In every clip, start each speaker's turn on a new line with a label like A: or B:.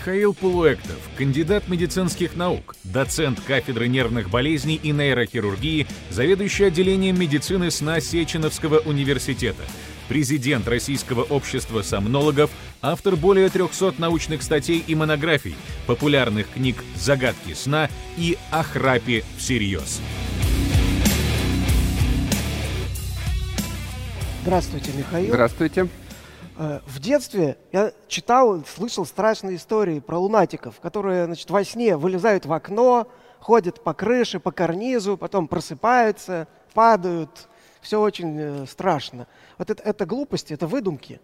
A: Михаил Полуэктов, кандидат медицинских наук, доцент кафедры нервных болезней и нейрохирургии, заведующий отделением медицины сна Сеченовского университета, президент Российского общества сомнологов, автор более 300 научных статей и монографий, популярных книг «Загадки сна» и «О храпе всерьез».
B: Здравствуйте, Михаил.
C: Здравствуйте.
B: Э, в детстве я читал, слышал страшные истории про лунатиков, которые значит, во сне вылезают в окно, ходят по крыше, по карнизу, потом просыпаются, падают. Все очень э, страшно. Вот это, это глупости, это выдумки.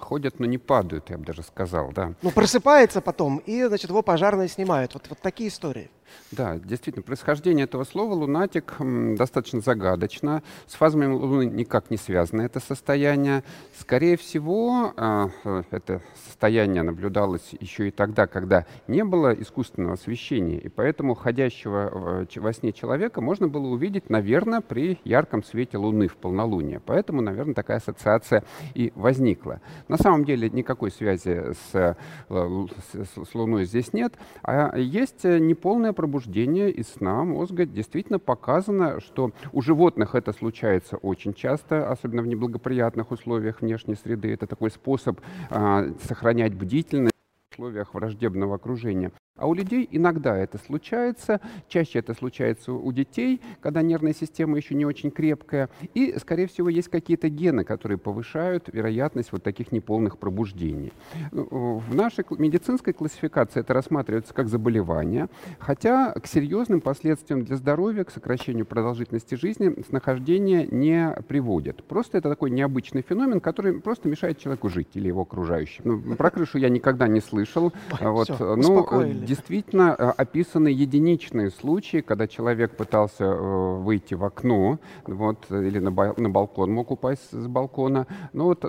C: Ходят, но не падают, я бы даже сказал, да.
B: Ну, просыпается потом, и, значит, его пожарные снимают. Вот, вот такие истории.
C: Да, действительно, происхождение этого слова «лунатик» достаточно загадочно. С фазами Луны никак не связано это состояние. Скорее всего, а, э, это состояние наблюдалось еще и тогда, когда не было искусственного освещения, и поэтому ходящего во сне человека можно было увидеть, наверное, при ярком свете Луны в полнолуние. Поэтому, наверное, такая ассоциация и возникла. На самом деле никакой связи с, э, с, с Луной здесь нет, а есть неполное пробуждения из сна мозга действительно показано, что у животных это случается очень часто, особенно в неблагоприятных условиях внешней среды. Это такой способ а, сохранять бдительность в условиях враждебного окружения. А у людей иногда это случается, чаще это случается у детей, когда нервная система еще не очень крепкая, и, скорее всего, есть какие-то гены, которые повышают вероятность вот таких неполных пробуждений. Ну, в нашей медицинской классификации это рассматривается как заболевание, хотя к серьезным последствиям для здоровья, к сокращению продолжительности жизни нахождение не приводит. Просто это такой необычный феномен, который просто мешает человеку жить или его окружающим. Ну, про крышу я никогда не слышал.
B: Вот, Все, ну,
C: действительно э, описаны единичные случаи, когда человек пытался э, выйти в окно вот, или на, балкон, мог упасть с балкона. Но вот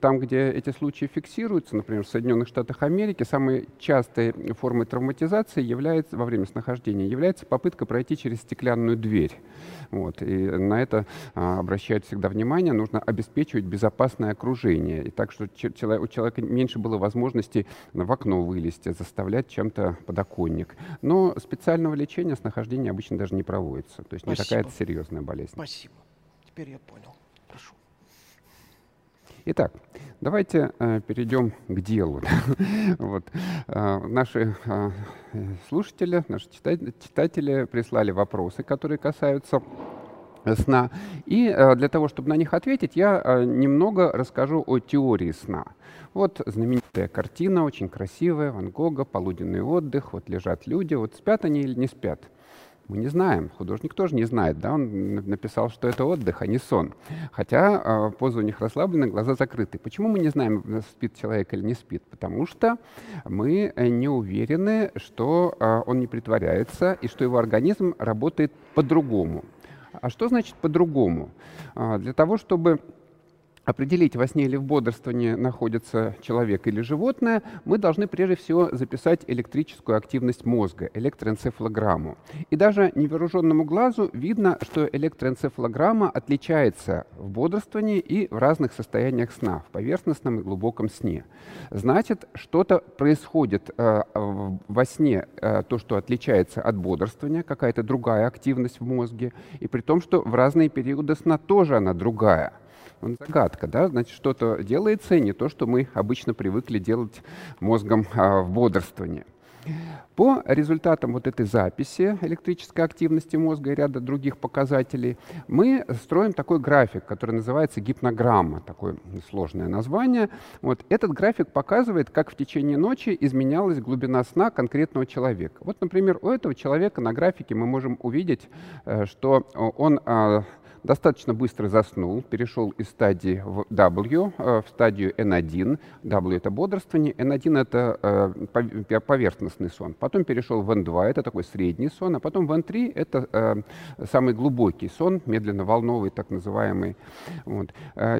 C: там, где эти случаи фиксируются, например, в Соединенных Штатах Америки, самой частой формой травматизации является, во время снахождения является попытка пройти через стеклянную дверь. Вот, и на это а, обращают всегда внимание. Нужно обеспечивать безопасное окружение. И так, что у человека меньше было возможности в окно вылезти, заставлять чем-то подоконник. Но специального лечения с нахождения обычно даже не проводится. То есть Спасибо. не такая серьезная болезнь.
B: Спасибо. Теперь я понял. Прошу.
C: Итак, давайте э, перейдем к делу. вот. э, наши э, слушатели, наши читатели прислали вопросы, которые касаются сна. И э, для того, чтобы на них ответить, я э, немного расскажу о теории сна. Вот знаменитая картина, очень красивая, Ван Гога, полуденный отдых, вот лежат люди, вот спят они или не спят. Мы не знаем, художник тоже не знает, да, он написал, что это отдых, а не сон. Хотя э, поза у них расслаблены, глаза закрыты. Почему мы не знаем, спит человек или не спит? Потому что мы не уверены, что э, он не притворяется и что его организм работает по-другому. А что значит по-другому? А, для того, чтобы определить, во сне или в бодрствовании находится человек или животное, мы должны прежде всего записать электрическую активность мозга, электроэнцефалограмму. И даже невооруженному глазу видно, что электроэнцефалограмма отличается в бодрствовании и в разных состояниях сна, в поверхностном и глубоком сне. Значит, что-то происходит э, во сне, э, то, что отличается от бодрствования, какая-то другая активность в мозге, и при том, что в разные периоды сна тоже она другая – загадка, да, значит, что-то делается, не то, что мы обычно привыкли делать мозгом а, в бодрствовании. По результатам вот этой записи электрической активности мозга и ряда других показателей мы строим такой график, который называется гипнограмма, такое сложное название. Вот этот график показывает, как в течение ночи изменялась глубина сна конкретного человека. Вот, например, у этого человека на графике мы можем увидеть, э, что он а, достаточно быстро заснул, перешел из стадии W э, в стадию N1. W — это бодрствование, N1 — это э, поверхностный сон. Потом перешел в N2, это такой средний сон, а потом в N3 — это э, самый глубокий сон, медленно-волновый, так называемый. Вот.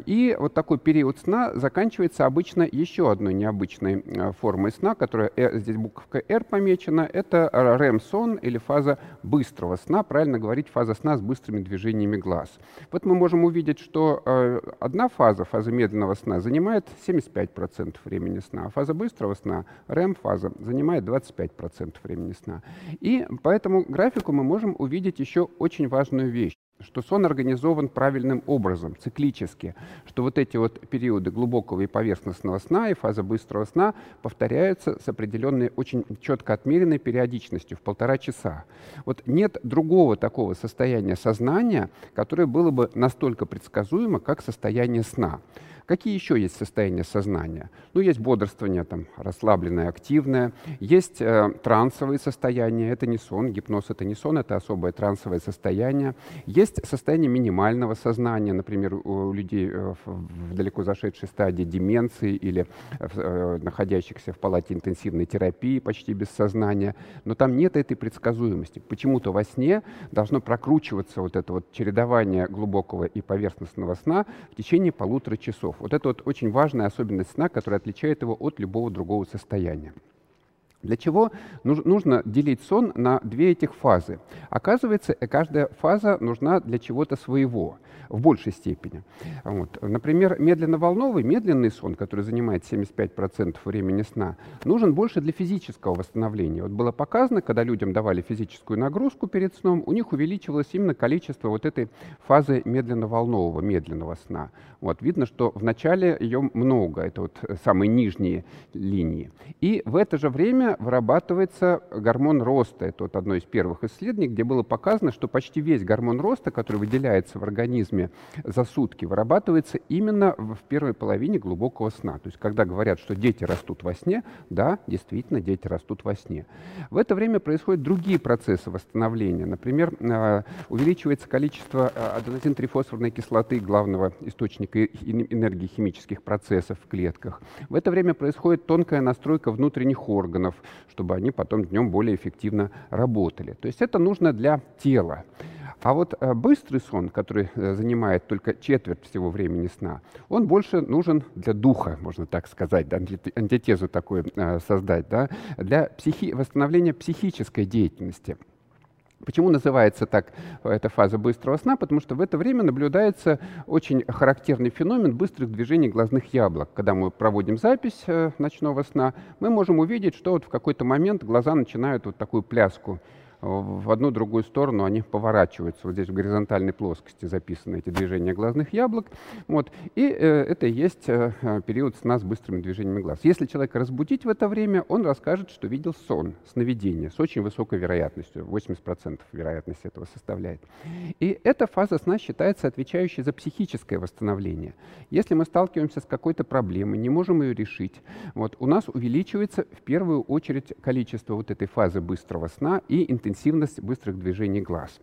C: И вот такой период сна заканчивается обычно еще одной необычной формой сна, которая здесь буковка R помечена. Это REM-сон или фаза быстрого сна, правильно говорить, фаза сна с быстрыми движениями глаз. Вот мы можем увидеть, что э, одна фаза, фаза медленного сна, занимает 75% времени сна, а фаза быстрого сна, REM-фаза, занимает 25% времени сна. И по этому графику мы можем увидеть еще очень важную вещь что сон организован правильным образом, циклически, что вот эти вот периоды глубокого и поверхностного сна и фаза быстрого сна повторяются с определенной, очень четко отмеренной периодичностью в полтора часа. Вот нет другого такого состояния сознания, которое было бы настолько предсказуемо, как состояние сна. Какие еще есть состояния сознания? Ну, есть бодрствование, там, расслабленное, активное. Есть э, трансовые состояния. Это не сон, гипноз — это не сон, это особое трансовое состояние. Есть состояние минимального сознания, например, у людей э, в далеко зашедшей стадии деменции или э, находящихся в палате интенсивной терапии почти без сознания. Но там нет этой предсказуемости. Почему-то во сне должно прокручиваться вот это вот чередование глубокого и поверхностного сна в течение полутора часов часов. Вот это вот очень важная особенность сна, которая отличает его от любого другого состояния. Для чего нужно делить сон на две этих фазы? Оказывается, каждая фаза нужна для чего-то своего в большей степени. Вот. Например, медленно-волновый, медленный сон, который занимает 75% времени сна, нужен больше для физического восстановления. Вот было показано, когда людям давали физическую нагрузку перед сном, у них увеличивалось именно количество вот этой фазы медленно-волнового, медленного сна. Вот. Видно, что вначале ее много, это вот самые нижние линии. И в это же время вырабатывается гормон роста. Это вот одно из первых исследований, где было показано, что почти весь гормон роста, который выделяется в организме, организме за сутки вырабатывается именно в первой половине глубокого сна. То есть, когда говорят, что дети растут во сне, да, действительно, дети растут во сне. В это время происходят другие процессы восстановления. Например, э, увеличивается количество э, аденозин-трифосфорной кислоты, главного источника энергии химических процессов в клетках. В это время происходит тонкая настройка внутренних органов, чтобы они потом днем более эффективно работали. То есть это нужно для тела. А вот э, быстрый сон, который э, занимает только четверть всего времени сна, он больше нужен для духа, можно так сказать, да, антитезу такую э, создать, да, для психи восстановления психической деятельности. Почему называется так эта фаза быстрого сна? Потому что в это время наблюдается очень характерный феномен быстрых движений глазных яблок. Когда мы проводим запись ночного сна, мы можем увидеть, что вот в какой-то момент глаза начинают вот такую пляску в одну другую сторону они поворачиваются. Вот здесь в горизонтальной плоскости записаны эти движения глазных яблок. Вот. И э, это есть э, период сна с быстрыми движениями глаз. Если человека разбудить в это время, он расскажет, что видел сон, сновидение с очень высокой вероятностью. 80% вероятность этого составляет. И эта фаза сна считается отвечающей за психическое восстановление. Если мы сталкиваемся с какой-то проблемой, не можем ее решить, вот, у нас увеличивается в первую очередь количество вот этой фазы быстрого сна и интенсивности интенсивность быстрых движений глаз.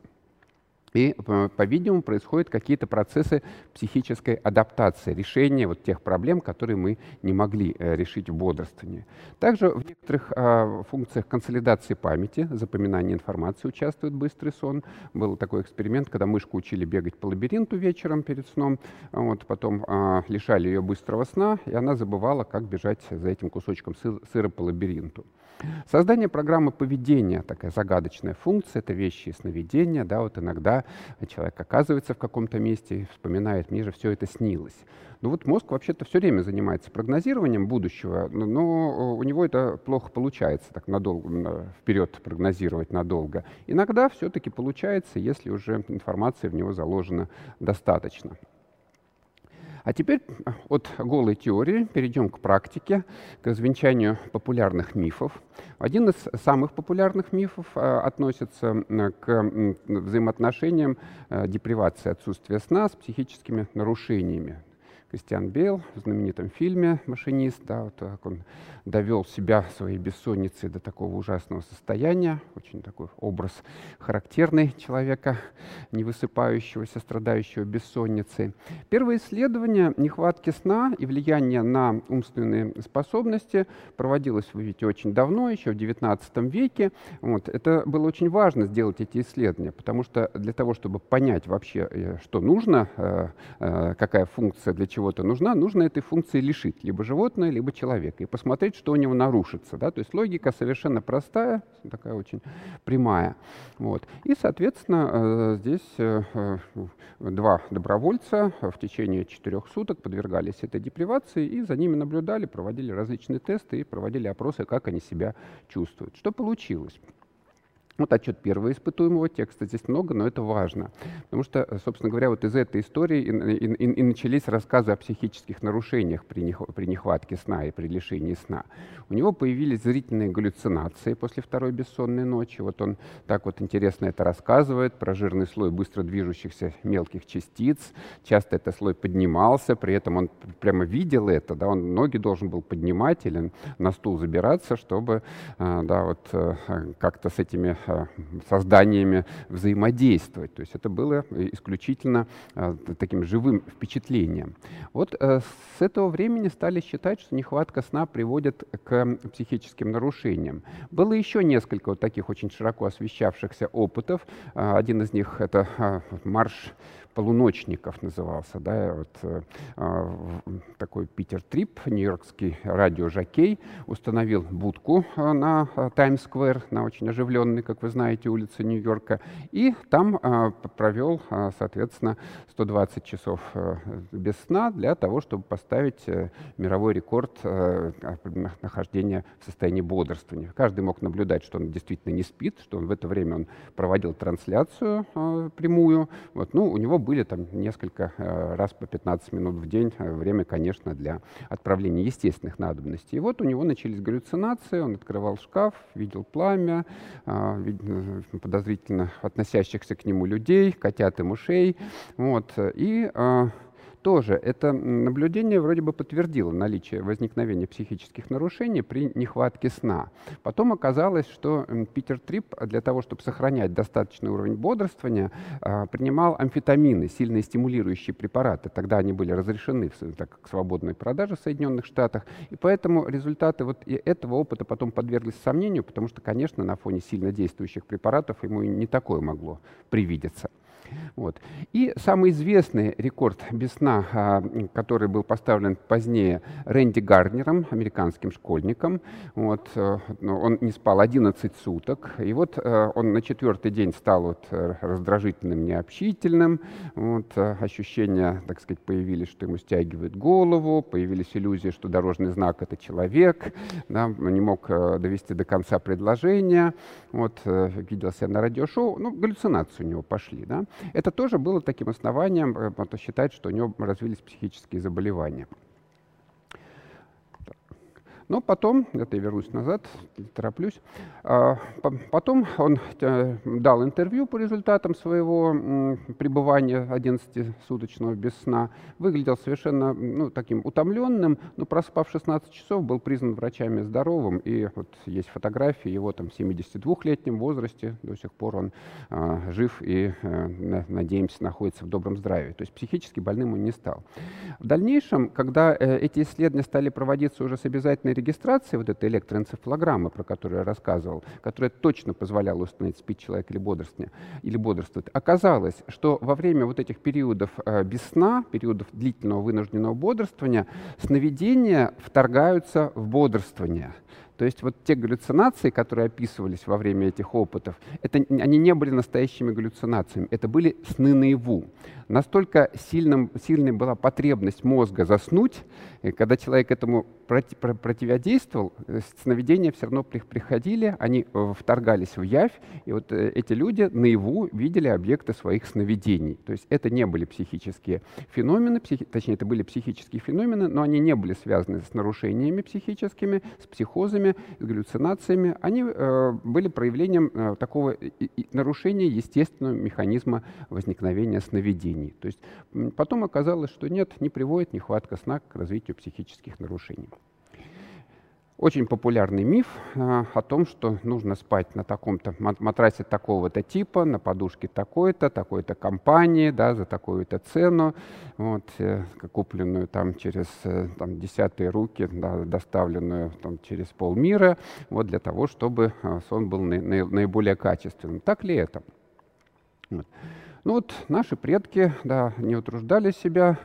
C: И, по-видимому, происходят какие-то процессы психической адаптации, решения вот тех проблем, которые мы не могли э, решить в бодрствовании. Также в некоторых э, функциях консолидации памяти, запоминания информации участвует быстрый сон. Был такой эксперимент, когда мышку учили бегать по лабиринту вечером перед сном, вот, потом э, лишали ее быстрого сна, и она забывала, как бежать за этим кусочком сыра по лабиринту. Создание программы поведения, такая загадочная функция, это вещи и сновидения, да, вот иногда человек оказывается в каком-то месте и вспоминает, мне же все это снилось. Ну вот мозг вообще-то все время занимается прогнозированием будущего, но у него это плохо получается так надолго, вперед прогнозировать надолго. Иногда все-таки получается, если уже информация в него заложена достаточно. А теперь от голой теории перейдем к практике, к развенчанию популярных мифов. Один из самых популярных мифов а, относится к взаимоотношениям а, депривации отсутствия сна с психическими нарушениями. Кристиан Бейл в знаменитом фильме «Машинист», да, вот так он довел себя своей бессонницей до такого ужасного состояния. Очень такой образ характерный человека, не высыпающегося, страдающего бессонницей. Первое исследование нехватки сна и влияния на умственные способности проводилось, вы видите, очень давно, еще в XIX веке. Вот. Это было очень важно сделать эти исследования, потому что для того, чтобы понять вообще, э, что нужно, э, э, какая функция для чего чего-то нужна, нужно этой функции лишить либо животное, либо человека, и посмотреть, что у него нарушится. Да? То есть логика совершенно простая, такая очень прямая. Вот. И, соответственно, э, здесь э, э, два добровольца в течение четырех суток подвергались этой депривации, и за ними наблюдали, проводили различные тесты и проводили опросы, как они себя чувствуют. Что получилось? Вот отчет первого испытуемого текста. Здесь много, но это важно. Потому что, собственно говоря, вот из этой истории и, и, и, начались рассказы о психических нарушениях при, нех, при нехватке сна и при лишении сна. У него появились зрительные галлюцинации после второй бессонной ночи. Вот он так вот интересно это рассказывает про жирный слой быстро движущихся мелких частиц. Часто этот слой поднимался, при этом он прямо видел это, да, он ноги должен был поднимать или на стул забираться, чтобы а, да, вот, э, как-то с этими Э, созданиями взаимодействовать. То есть это было исключительно э, таким живым впечатлением. Вот э, с этого времени стали считать, что нехватка сна приводит к психическим нарушениям. Было еще несколько вот таких очень широко освещавшихся опытов. Один из них — это марш полуночников назывался, да, вот э, а, такой Питер Трип, нью-йоркский радиожокей, установил будку э, на Таймс-сквер, на очень оживленной, как вы знаете, улице Нью-Йорка, и там э, провел, э, соответственно, 120 часов э, без сна для того, чтобы поставить э, мировой рекорд э, нахождения в состоянии бодрствования. Каждый мог наблюдать, что он действительно не спит, что он в это время он проводил трансляцию э, прямую. Вот, ну, у него были там несколько э, раз по 15 минут в день. Э, время, конечно, для отправления естественных надобностей. И вот у него начались галлюцинации, он открывал шкаф, видел пламя, э, подозрительно относящихся к нему людей, котят и мышей. Вот, и тоже это наблюдение вроде бы подтвердило наличие возникновения психических нарушений при нехватке сна. Потом оказалось, что Питер Трип для того, чтобы сохранять достаточный уровень бодрствования, а, принимал амфетамины, сильные стимулирующие препараты. Тогда они были разрешены так, свободной продаже в Соединенных Штатах. И поэтому результаты вот этого опыта потом подверглись сомнению, потому что, конечно, на фоне сильно действующих препаратов ему не такое могло привидеться. Вот. И самый известный рекорд без сна, а, который был поставлен позднее Рэнди Гарднером, американским школьником. Вот. Э, он не спал 11 суток. И вот э, он на четвертый день стал вот э, раздражительным, необщительным. Вот. Ощущения, так сказать, появились, что ему стягивают голову, появились иллюзии, что дорожный знак — это человек. Да, не мог довести до конца предложения. Вот. Видел себя на радиошоу. Ну, галлюцинации у него пошли. Да? Это тоже было таким основанием э, считать, что у него развились психические заболевания. Но потом, это я вернусь назад, тороплюсь, а, потом он э, дал интервью по результатам своего пребывания 11-суточного без сна. Выглядел совершенно ну, таким утомленным, но проспав 16 часов, был признан врачами здоровым. И вот есть фотографии его там в 72-летнем возрасте, до сих пор он а, жив и, а, надеемся, находится в добром здравии. То есть психически больным он не стал. В дальнейшем, когда э, эти исследования стали проводиться уже с обязательной регистрации вот этой электроэнцефалограммы, про которую я рассказывал, которая точно позволяла установить, спит человек или бодрствование, или бодрствует, оказалось, что во время вот этих периодов э, без сна, периодов длительного вынужденного бодрствования, сновидения вторгаются в бодрствование. То есть вот те галлюцинации, которые описывались во время этих опытов, это, они не были настоящими галлюцинациями, это были сны наяву. Настолько сильным, сильной была потребность мозга заснуть, и когда человек этому противодействовал, э, сновидения все равно приходили, они э, вторгались в явь, и вот э, эти люди наяву видели объекты своих сновидений. То есть это не были психические феномены, психи, точнее, это были психические феномены, но они не были связаны с нарушениями психическими, с психозами, с галлюцинациями. Они э, были проявлением э, такого и, и нарушения естественного механизма возникновения сновидений. То есть потом оказалось, что нет, не приводит нехватка сна к развитию психических нарушений. Очень популярный миф э, о том, что нужно спать на таком-то матрасе такого-то типа, на подушке такой-то, такой-то компании, да, за такую-то цену, вот, э, купленную там через э, там, десятые руки, да, доставленную там, через полмира, вот, для того, чтобы э, сон был на, на, наиболее качественным. Так ли это? Вот. Ну вот наши предки, да, не утруждали себя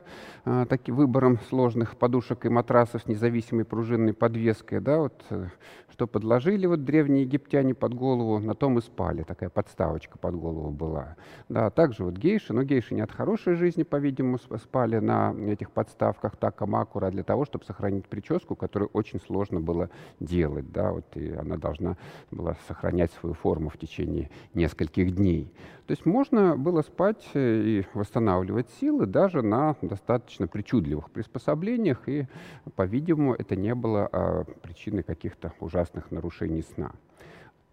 C: э, таки выбором сложных подушек и матрасов с независимой пружинной подвеской, да, вот э, что подложили вот древние египтяне под голову, на том и спали. Такая подставочка под голову была. Да, также вот гейши, но гейши не от хорошей жизни, по-видимому, спали на этих подставках така макура для того, чтобы сохранить прическу, которую очень сложно было делать. Да, вот, и она должна была сохранять свою форму в течение нескольких дней. То есть можно было спать э, и восстанавливать силы даже на достаточно причудливых приспособлениях, и, по-видимому, это не было а, причиной каких-то ужасных нарушений сна.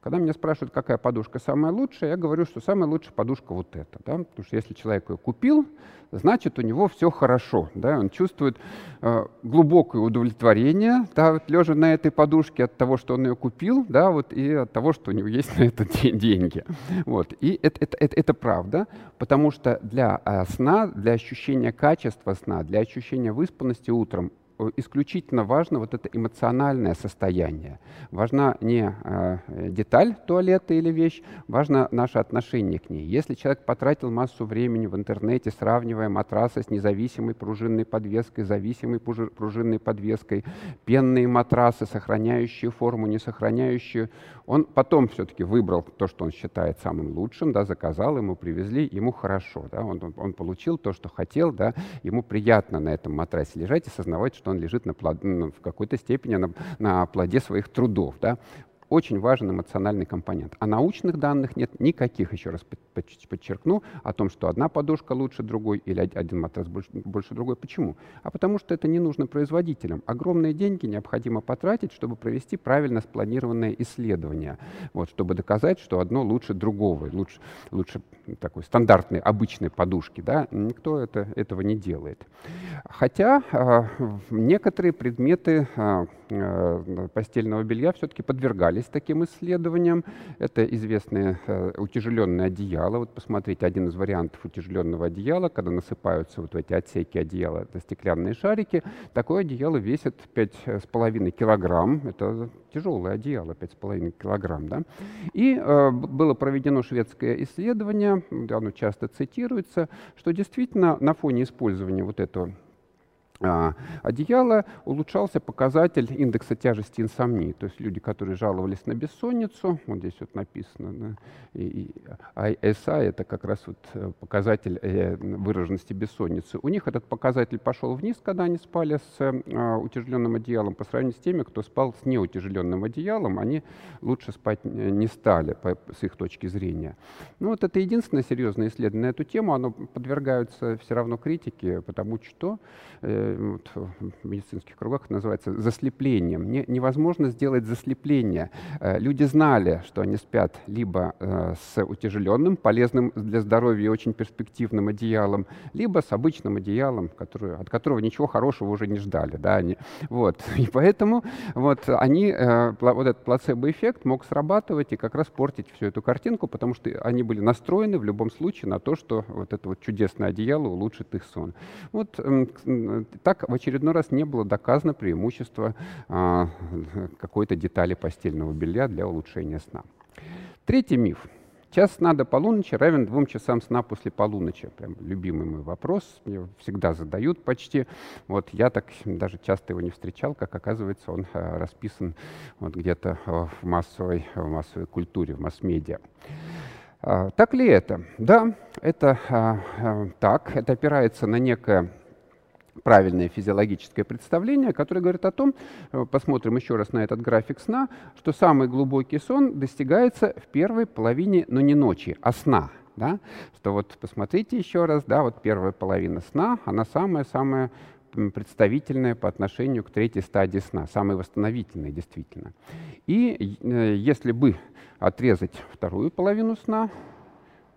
C: Когда меня спрашивают, какая подушка самая лучшая, я говорю, что самая лучшая подушка вот эта. Да? Потому что если человек ее купил, значит, у него все хорошо. Да? Он чувствует э, глубокое удовлетворение, да, вот, лежа на этой подушке от того, что он ее купил, да, вот, и от того, что у него есть на это деньги. Вот. И это, это, это, это правда, потому что для э, сна, для ощущения качества сна, для ощущения выспанности утром исключительно важно вот это эмоциональное состояние. Важна не э, деталь туалета или вещь, важно наше отношение к ней. Если человек потратил массу времени в интернете, сравнивая матрасы с независимой пружинной подвеской, зависимой пружинной подвеской, пенные матрасы, сохраняющие форму, не сохраняющие, он потом все-таки выбрал то, что он считает самым лучшим, да, заказал, ему привезли, ему хорошо, да, он, он получил то, что хотел, да, ему приятно на этом матрасе лежать и сознавать, что он лежит на плод, ну, в какой-то степени на, на плоде своих трудов. Да очень важен эмоциональный компонент. А научных данных нет никаких, еще раз подчеркну, о том, что одна подушка лучше другой или один матрас больше, больше другой. Почему? А потому что это не нужно производителям. Огромные деньги необходимо потратить, чтобы провести правильно спланированное исследование, вот, чтобы доказать, что одно лучше другого, лучше, лучше такой стандартной, обычной подушки. Да? Никто это, этого не делает. Хотя э, некоторые предметы э, э, постельного белья все-таки подвергались таким исследованиям. Это известное э, утяжеленное одеяло. Вот посмотрите, один из вариантов утяжеленного одеяла, когда насыпаются вот в эти отсеки одеяла, это стеклянные шарики. Такое одеяло весит 5,5 килограмм. Это тяжелое одеяло, 5,5 килограмм. Да? И э, было проведено шведское исследование, оно часто цитируется, что действительно на фоне использования вот этого а, одеяла улучшался показатель индекса тяжести инсомнии. То есть люди, которые жаловались на бессонницу, вот здесь вот написано, да, и, ISI а, это как раз вот э, показатель э, выраженности бессонницы. У них этот показатель пошел вниз, когда они спали с э, утяжеленным одеялом, по сравнению с теми, кто спал с неутяжеленным одеялом, они лучше спать не стали по, с их точки зрения. Ну вот это единственное серьезное исследование на эту тему, оно подвергается все равно критике, потому что э, вот, в медицинских кругах называется заслеплением. Не, невозможно сделать заслепление. Э, люди знали, что они спят либо э, с утяжеленным, полезным для здоровья и очень перспективным одеялом, либо с обычным одеялом, который, от которого ничего хорошего уже не ждали. Да, они, вот. И поэтому вот, они, э, вот этот плацебо-эффект мог срабатывать и как раз портить всю эту картинку, потому что они были настроены в любом случае на то, что вот это вот чудесное одеяло улучшит их сон. Вот так в очередной раз не было доказано преимущество а, какой-то детали постельного белья для улучшения сна. Третий миф. Час сна до полуночи равен двум часам сна после полуночи. Прям любимый мой вопрос. Мне всегда задают почти. Вот я так даже часто его не встречал, как оказывается, он а, расписан вот где-то в массовой, в массовой культуре, в масс-медиа. А, так ли это? Да, это так. Это опирается на некое правильное физиологическое представление, которое говорит о том, э, посмотрим еще раз на этот график сна, что самый глубокий сон достигается в первой половине, но не ночи, а сна. Да? Что вот посмотрите еще раз, да, вот первая половина сна, она самая-самая представительная по отношению к третьей стадии сна, самая восстановительная действительно. И э, если бы отрезать вторую половину сна,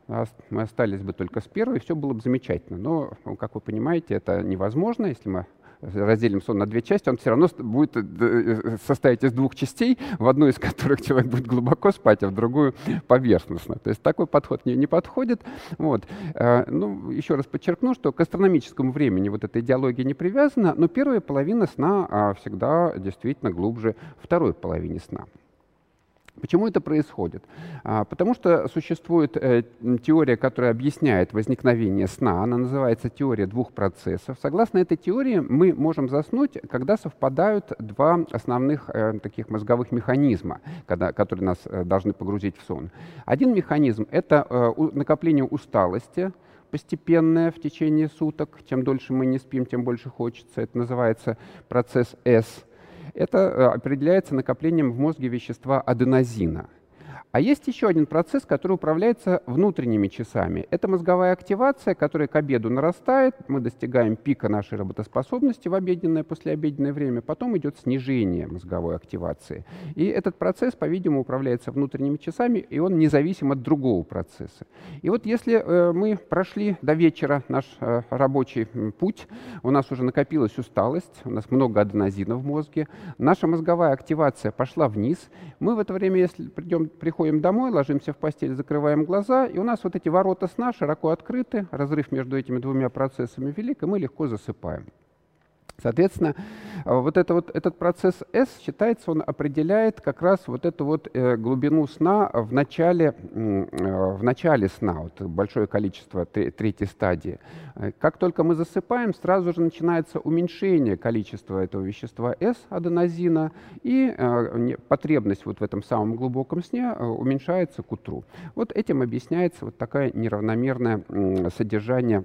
C: мы остались бы только с первой, все было бы замечательно. Но, как вы понимаете, это невозможно, если мы разделим сон на две части, он все равно будет э, э, состоять из двух частей, в одну из которых человек будет глубоко спать, а в другую поверхностно. То есть такой подход не, не подходит. Вот. Э, ну, еще раз подчеркну, что к астрономическому времени вот эта идеология не привязана, но первая половина сна а, всегда действительно глубже второй половины сна. Почему это происходит? А, потому что существует э, теория, которая объясняет возникновение сна. Она называется теория двух процессов. Согласно этой теории, мы можем заснуть, когда совпадают два основных э, таких мозговых механизма, которые нас э, должны погрузить в сон. Один механизм — это накопление усталости, постепенное в течение суток. Чем дольше мы не спим, тем больше хочется. Это называется процесс S. Это определяется накоплением в мозге вещества аденозина. А есть еще один процесс, который управляется внутренними часами. Это мозговая активация, которая к обеду нарастает. Мы достигаем пика нашей работоспособности в обеденное, послеобеденное время. Потом идет снижение мозговой активации. И этот процесс, по-видимому, управляется внутренними часами, и он независим от другого процесса. И вот если э, мы прошли до вечера наш э, рабочий путь, у нас уже накопилась усталость, у нас много аденозина в мозге, наша мозговая активация пошла вниз, мы в это время, если придем, приходим приходим домой, ложимся в постель, закрываем глаза, и у нас вот эти ворота сна широко открыты, разрыв между этими двумя процессами велик, и мы легко засыпаем. Соответственно, э, вот, это вот этот процесс S, считается, он определяет как раз вот эту вот э, глубину сна в начале, э, в начале сна, вот большое количество третьей стадии. Как только мы засыпаем, сразу же начинается уменьшение количества этого вещества S, аденозина, и потребность вот в этом самом глубоком сне уменьшается к утру. Вот этим объясняется вот такое неравномерное содержание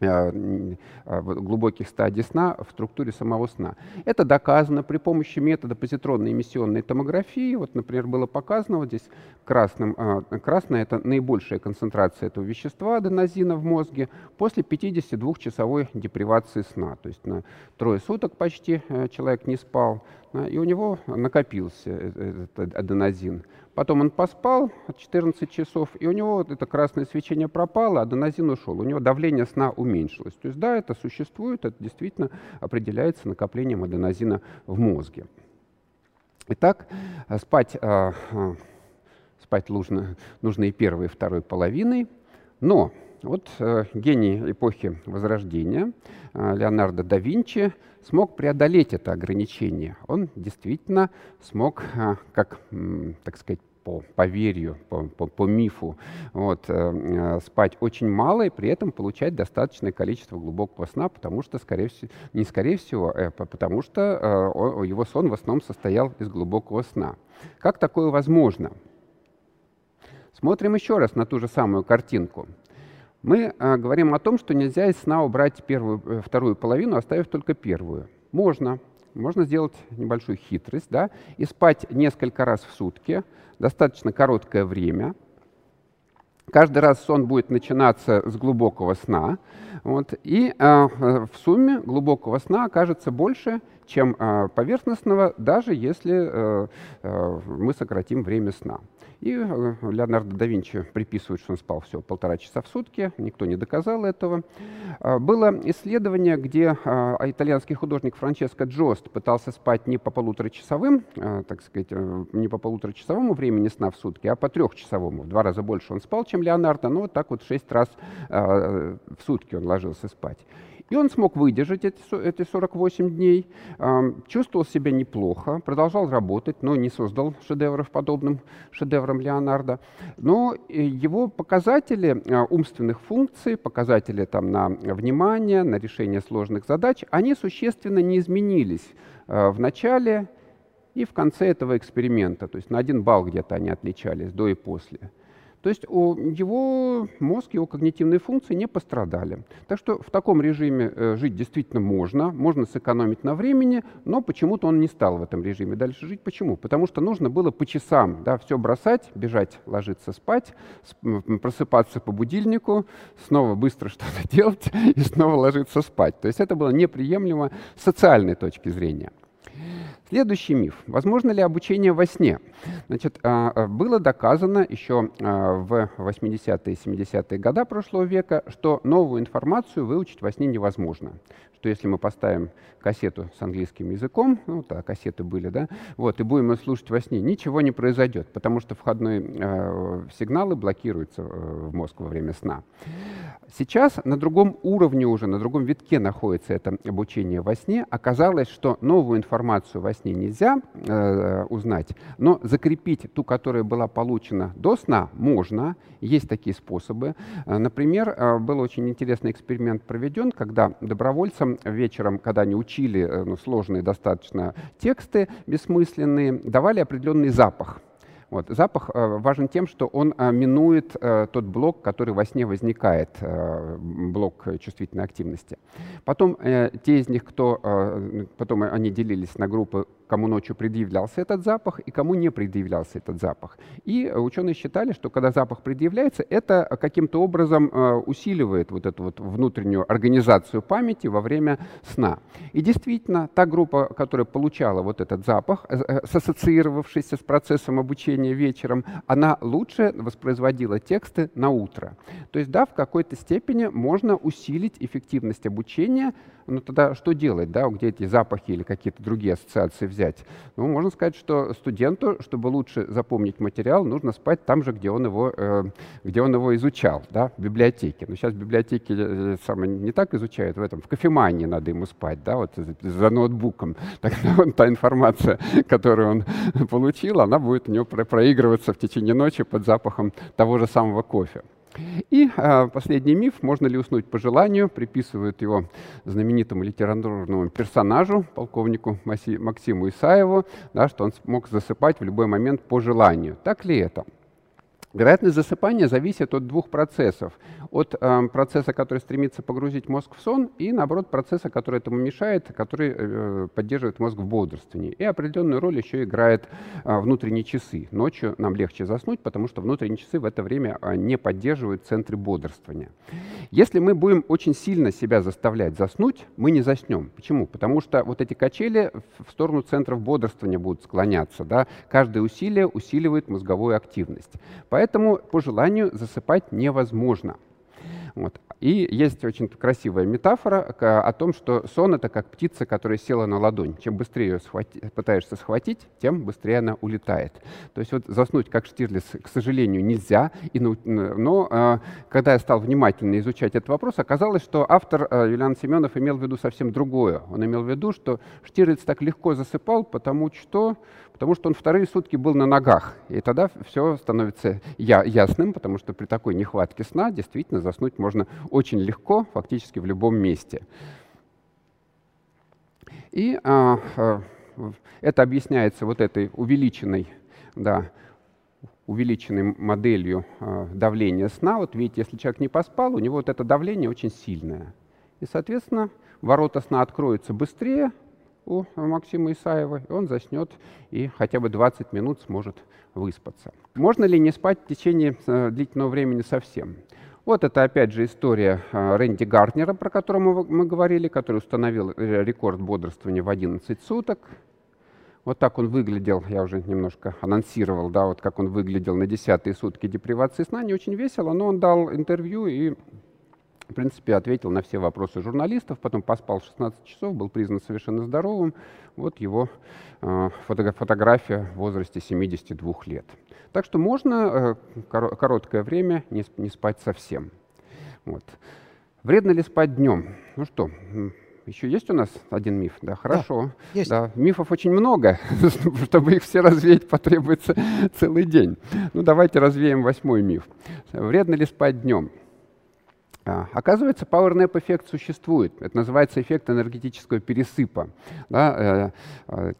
C: глубоких стадий сна в структуре самого сна. Это доказано при помощи метода позитронной эмиссионной томографии. Вот, например, было показано вот здесь красным. Э, красная — это наибольшая концентрация этого вещества, аденозина в мозге, после 52-часовой депривации сна. То есть на трое суток почти человек не спал, и у него накопился этот аденозин. Потом он поспал 14 часов, и у него вот это красное свечение пропало, аденозин ушел. У него давление сна уменьшилось. То есть да, это существует, это действительно определяется накоплением аденозина в мозге. Итак, спать, э, э, спать нужно, нужно и первой, и второй половиной, но вот э, гений эпохи Возрождения э, Леонардо да Винчи смог преодолеть это ограничение. Он действительно смог, э, как, так сказать, по поверью, по, по, по мифу, вот, э, спать очень мало и при этом получать достаточное количество глубокого сна, потому что, скорее всего, не скорее всего, э, потому что э, его сон в основном состоял из глубокого сна. Как такое возможно? Смотрим еще раз на ту же самую картинку. Мы э, говорим о том, что нельзя из сна убрать первую, э, вторую половину, оставив только первую. Можно. Можно сделать небольшую хитрость, да, и спать несколько раз в сутки, достаточно короткое время. Каждый раз сон будет начинаться с глубокого сна. Вот, и э, в сумме глубокого сна окажется больше, чем э, поверхностного, даже если э, э, мы сократим время сна. И э, Леонардо да Винчи приписывает, что он спал всего полтора часа в сутки, никто не доказал этого. А, было исследование, где а, итальянский художник Франческо Джост пытался спать не по полуторачасовым, а, так сказать, э, не по полуторачасовому времени сна в сутки, а по трехчасовому. В два раза больше он спал, чем Леонардо, но вот так вот шесть раз в сутки он ложился спать. И он смог выдержать эти, эти 48 дней, чувствовал себя неплохо, продолжал работать, но не создал шедевров подобным шедеврам Леонардо. Но его показатели а, умственных функций, показатели там, на внимание, на решение сложных задач, они существенно не изменились а, в начале и в конце этого эксперимента. То есть на один балл где-то они отличались до и после. То есть его мозг, его когнитивные функции не пострадали. Так что в таком режиме э, жить действительно можно, можно сэкономить на времени, но почему-то он не стал в этом режиме дальше жить. Почему? Потому что нужно было по часам да, все бросать, бежать, ложиться спать, просыпаться по будильнику, снова быстро что-то делать и снова ложиться спать. То есть это было неприемлемо с социальной точки зрения. Следующий миф. Возможно ли обучение во сне? Значит, а, а, было доказано еще а, в 80-е и 70-е годы прошлого века, что новую информацию выучить во сне невозможно. Что если мы поставим кассету с английским языком, ну, да, кассеты были, да, вот, и будем ее слушать во сне, ничего не произойдет, потому что входные сигналы блокируются э, в мозг во время сна. Сейчас на другом уровне уже, на другом витке находится это обучение во сне. Оказалось, что новую информацию во сне нельзя э, узнать, но закрепить ту, которая была получена до сна, можно. Есть такие способы. Э, например, э, был очень интересный эксперимент проведен, когда добровольцам вечером, когда они учили э, ну, сложные достаточно тексты бессмысленные, давали определенный запах. Вот. Запах э, важен тем, что он э, минует э, тот блок, который во сне возникает, блок чувствительной активности. Потом те из них, кто... Потом они делились на группы кому ночью предъявлялся этот запах и кому не предъявлялся этот запах. И ученые считали, что когда запах предъявляется, это каким-то образом усиливает вот эту вот внутреннюю организацию памяти во время сна. И действительно, та группа, которая получала вот этот запах, сассоциировавшийся с процессом обучения вечером, она лучше воспроизводила тексты на утро. То есть, да, в какой-то степени можно усилить эффективность обучения ну тогда что делать, да, где эти запахи или какие-то другие ассоциации взять? Ну, можно сказать, что студенту, чтобы лучше запомнить материал, нужно спать там же, где он его, э, где он его изучал, да, в библиотеке. Но сейчас в библиотеке э, самое не так изучают, в этом, в кофемании надо ему спать, да, вот за ноутбуком. Тогда он, та информация, которую он получил, она будет у него проигрываться в течение ночи под запахом того же самого кофе. И э, последний миф, можно ли уснуть по желанию, приписывают его знаменитому литературному персонажу, полковнику Максиму Исаеву, да, что он мог засыпать в любой момент по желанию. Так ли это? Вероятность засыпания зависит от двух процессов. От э, процесса, который стремится погрузить мозг в сон, и, наоборот, процесса, который этому мешает, который э, поддерживает мозг в бодрствовании. И определенную роль еще играет э, внутренние часы. Ночью нам легче заснуть, потому что внутренние часы в это время э, не поддерживают центры бодрствования. Если мы будем очень сильно себя заставлять заснуть, мы не заснем. Почему? Потому что вот эти качели в сторону центров бодрствования будут склоняться. Да? Каждое усилие усиливает мозговую активность. Поэтому Поэтому по желанию засыпать невозможно. Вот. И есть очень красивая метафора о том, что сон — это как птица, которая села на ладонь. Чем быстрее ее схвати, пытаешься схватить, тем быстрее она улетает. То есть вот заснуть, как Штирлиц, к сожалению, нельзя. И, но а, когда я стал внимательно изучать этот вопрос, оказалось, что автор а, Юлиан Семенов имел в виду совсем другое. Он имел в виду, что Штирлиц так легко засыпал, потому что, потому что он вторые сутки был на ногах. И тогда все становится я, ясным, потому что при такой нехватке сна действительно заснуть можно очень легко, фактически в любом месте. И а, а, это объясняется вот этой увеличенной, да, увеличенной моделью а, давления сна. Вот видите, если человек не поспал, у него вот это давление очень сильное. И, соответственно, ворота сна откроются быстрее у Максима Исаева, и он заснет и хотя бы 20 минут сможет выспаться. Можно ли не спать в течение э, длительного времени совсем? Вот это опять же история а, Рэнди Гартнера, про которого мы говорили, который установил э, рекорд бодрствования в 11 суток. Вот так он выглядел, я уже немножко анонсировал, да, вот как он выглядел на десятые сутки депривации сна. Не очень весело, но он дал интервью и, в принципе, ответил на все вопросы журналистов. Потом поспал 16 часов, был признан совершенно здоровым. Вот его э, фотография в возрасте 72 лет. Так что можно э, короткое время не, не спать совсем. Вот. Вредно ли спать днем? Ну что, еще есть у нас один миф? Да, хорошо. Да, есть. Да, мифов очень много. Чтобы их все развеять, потребуется целый день. Ну, давайте развеем восьмой миф. Вредно ли спать днем? А, оказывается, power-nap эффект существует. Это называется эффект энергетического пересыпа. Да, э, э,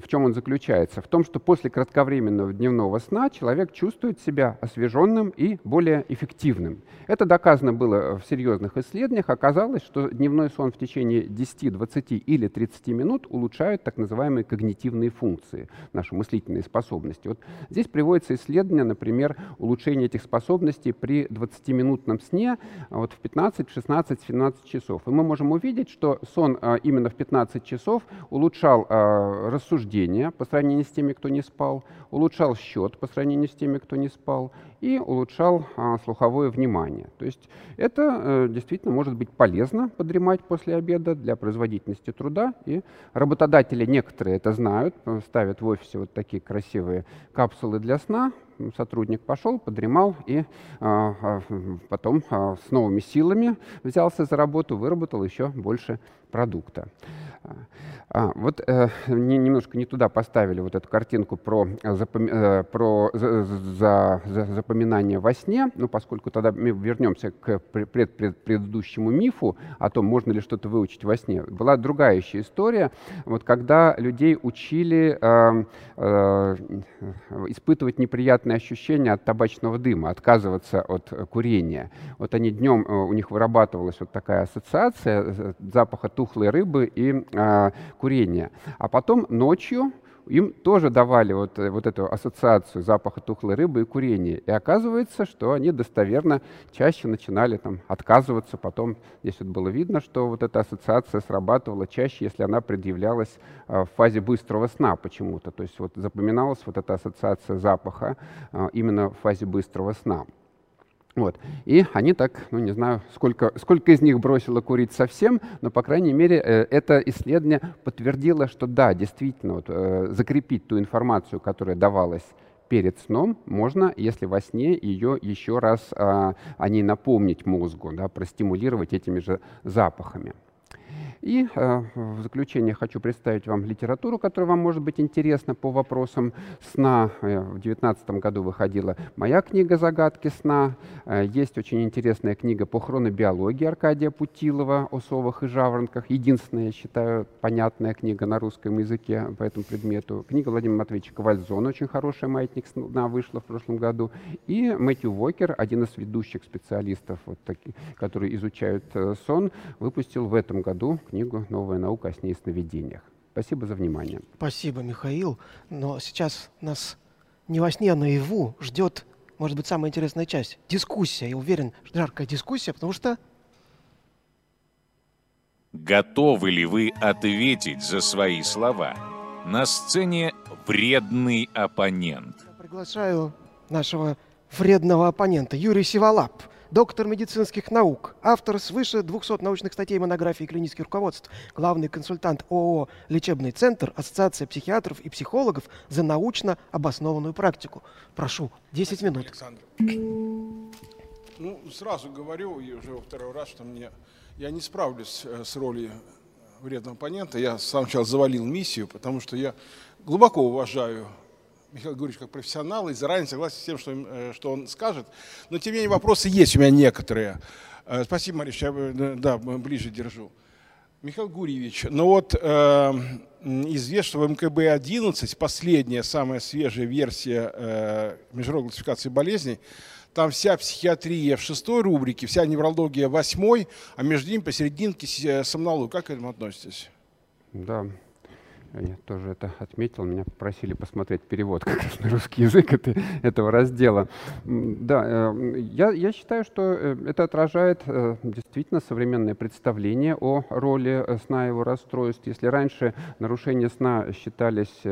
C: в чем он заключается? В том, что после кратковременного дневного сна человек чувствует себя освеженным и более эффективным. Это доказано было в серьезных исследованиях. Оказалось, что дневной сон в течение 10, 20 или 30 минут улучшает так называемые когнитивные функции, наши мыслительные способности. Вот здесь приводится исследование, например, улучшение этих способностей при 20-минутном сне вот в 15, 16, 17 часов. И мы можем увидеть, что сон а, именно в 15 часов улучшал а, рассуждение по сравнению с теми, кто не спал, улучшал счет по сравнению с теми, кто не спал, и улучшал а, слуховое внимание. То есть это э, действительно может быть полезно подремать после обеда для производительности труда. И работодатели некоторые это знают, ставят в офисе вот такие красивые капсулы для сна, сотрудник пошел, подремал и а, а, потом а, с новыми силами взялся за работу, выработал еще больше продукта. А, вот э, не, немножко не туда поставили вот эту картинку про, запом, э, про за, за, за запоминание во сне, ну, поскольку тогда мы вернемся к пред, пред, предыдущему мифу о том, можно ли что-то выучить во сне. Была другая еще история, вот когда людей учили э, э, испытывать неприятные ощущения от табачного дыма, отказываться от курения. Вот они днем, э, у них вырабатывалась вот такая ассоциация э, запаха тухлой рыбы и э, курения. А потом ночью им тоже давали вот, э, вот эту ассоциацию запаха тухлой рыбы и курения. И оказывается, что они достоверно чаще начинали там, отказываться. Потом здесь вот было видно, что вот эта ассоциация срабатывала чаще, если она предъявлялась э, в фазе быстрого сна почему-то. То есть вот запоминалась вот эта ассоциация запаха э, именно в фазе быстрого сна. Вот. И они так, ну не знаю, сколько, сколько из них бросило курить совсем, но, по крайней мере, э, это исследование подтвердило, что да, действительно, вот, э, закрепить ту информацию, которая давалась перед сном, можно, если во сне ее еще раз а, о ней напомнить мозгу, да, простимулировать этими же запахами. И э, в заключение хочу представить вам литературу, которая вам может быть интересна по вопросам сна. Э, в 2019 году выходила моя книга «Загадки сна». Э, есть очень интересная книга по хронобиологии Аркадия Путилова о совах и жаворонках. Единственная, я считаю, понятная книга на русском языке по этому предмету. Книга Владимира Матвеевича Ковальзона, очень хорошая «Маятник сна» вышла в прошлом году. И Мэтью Уокер, один из ведущих специалистов, вот таки, которые изучают сон, выпустил в этом году книгу «Новая наука о сне и сновидениях». Спасибо за внимание.
B: Спасибо, Михаил. Но сейчас нас не во сне, а наяву ждет, может быть, самая интересная часть – дискуссия. Я уверен, что жаркая дискуссия, потому что...
A: Готовы ли вы ответить за свои слова? На сцене вредный оппонент.
B: Я приглашаю нашего вредного оппонента Юрий Сиволап – доктор медицинских наук, автор свыше 200 научных статей, монографий и клинических руководств, главный консультант ООО «Лечебный центр», Ассоциация психиатров и психологов за научно обоснованную практику. Прошу, 10 Спасибо, минут. Александр.
D: Ну, сразу говорю, и уже во второй раз, что мне я не справлюсь э, с ролью вредного оппонента. Я сначала завалил миссию, потому что я глубоко уважаю Михаил Григорьевич как профессионал и заранее согласен с тем, что, э, что он скажет. Но тем не менее вопросы есть у меня некоторые. Э, спасибо, Мариш, я э, да, ближе держу. Михаил Гурьевич, ну вот э, известно, что в МКБ-11, последняя, самая свежая версия э, международной классификации болезней, там вся психиатрия в шестой рубрике, вся неврология в восьмой, а между ними посерединке сомнология. Как к этому относитесь?
C: Да, я тоже это отметил, меня попросили посмотреть перевод как раз на русский язык это, этого раздела. Да, э, я, я считаю, что э, это отражает э, действительно современное представление о роли сна и его расстройств. Если раньше нарушения сна считались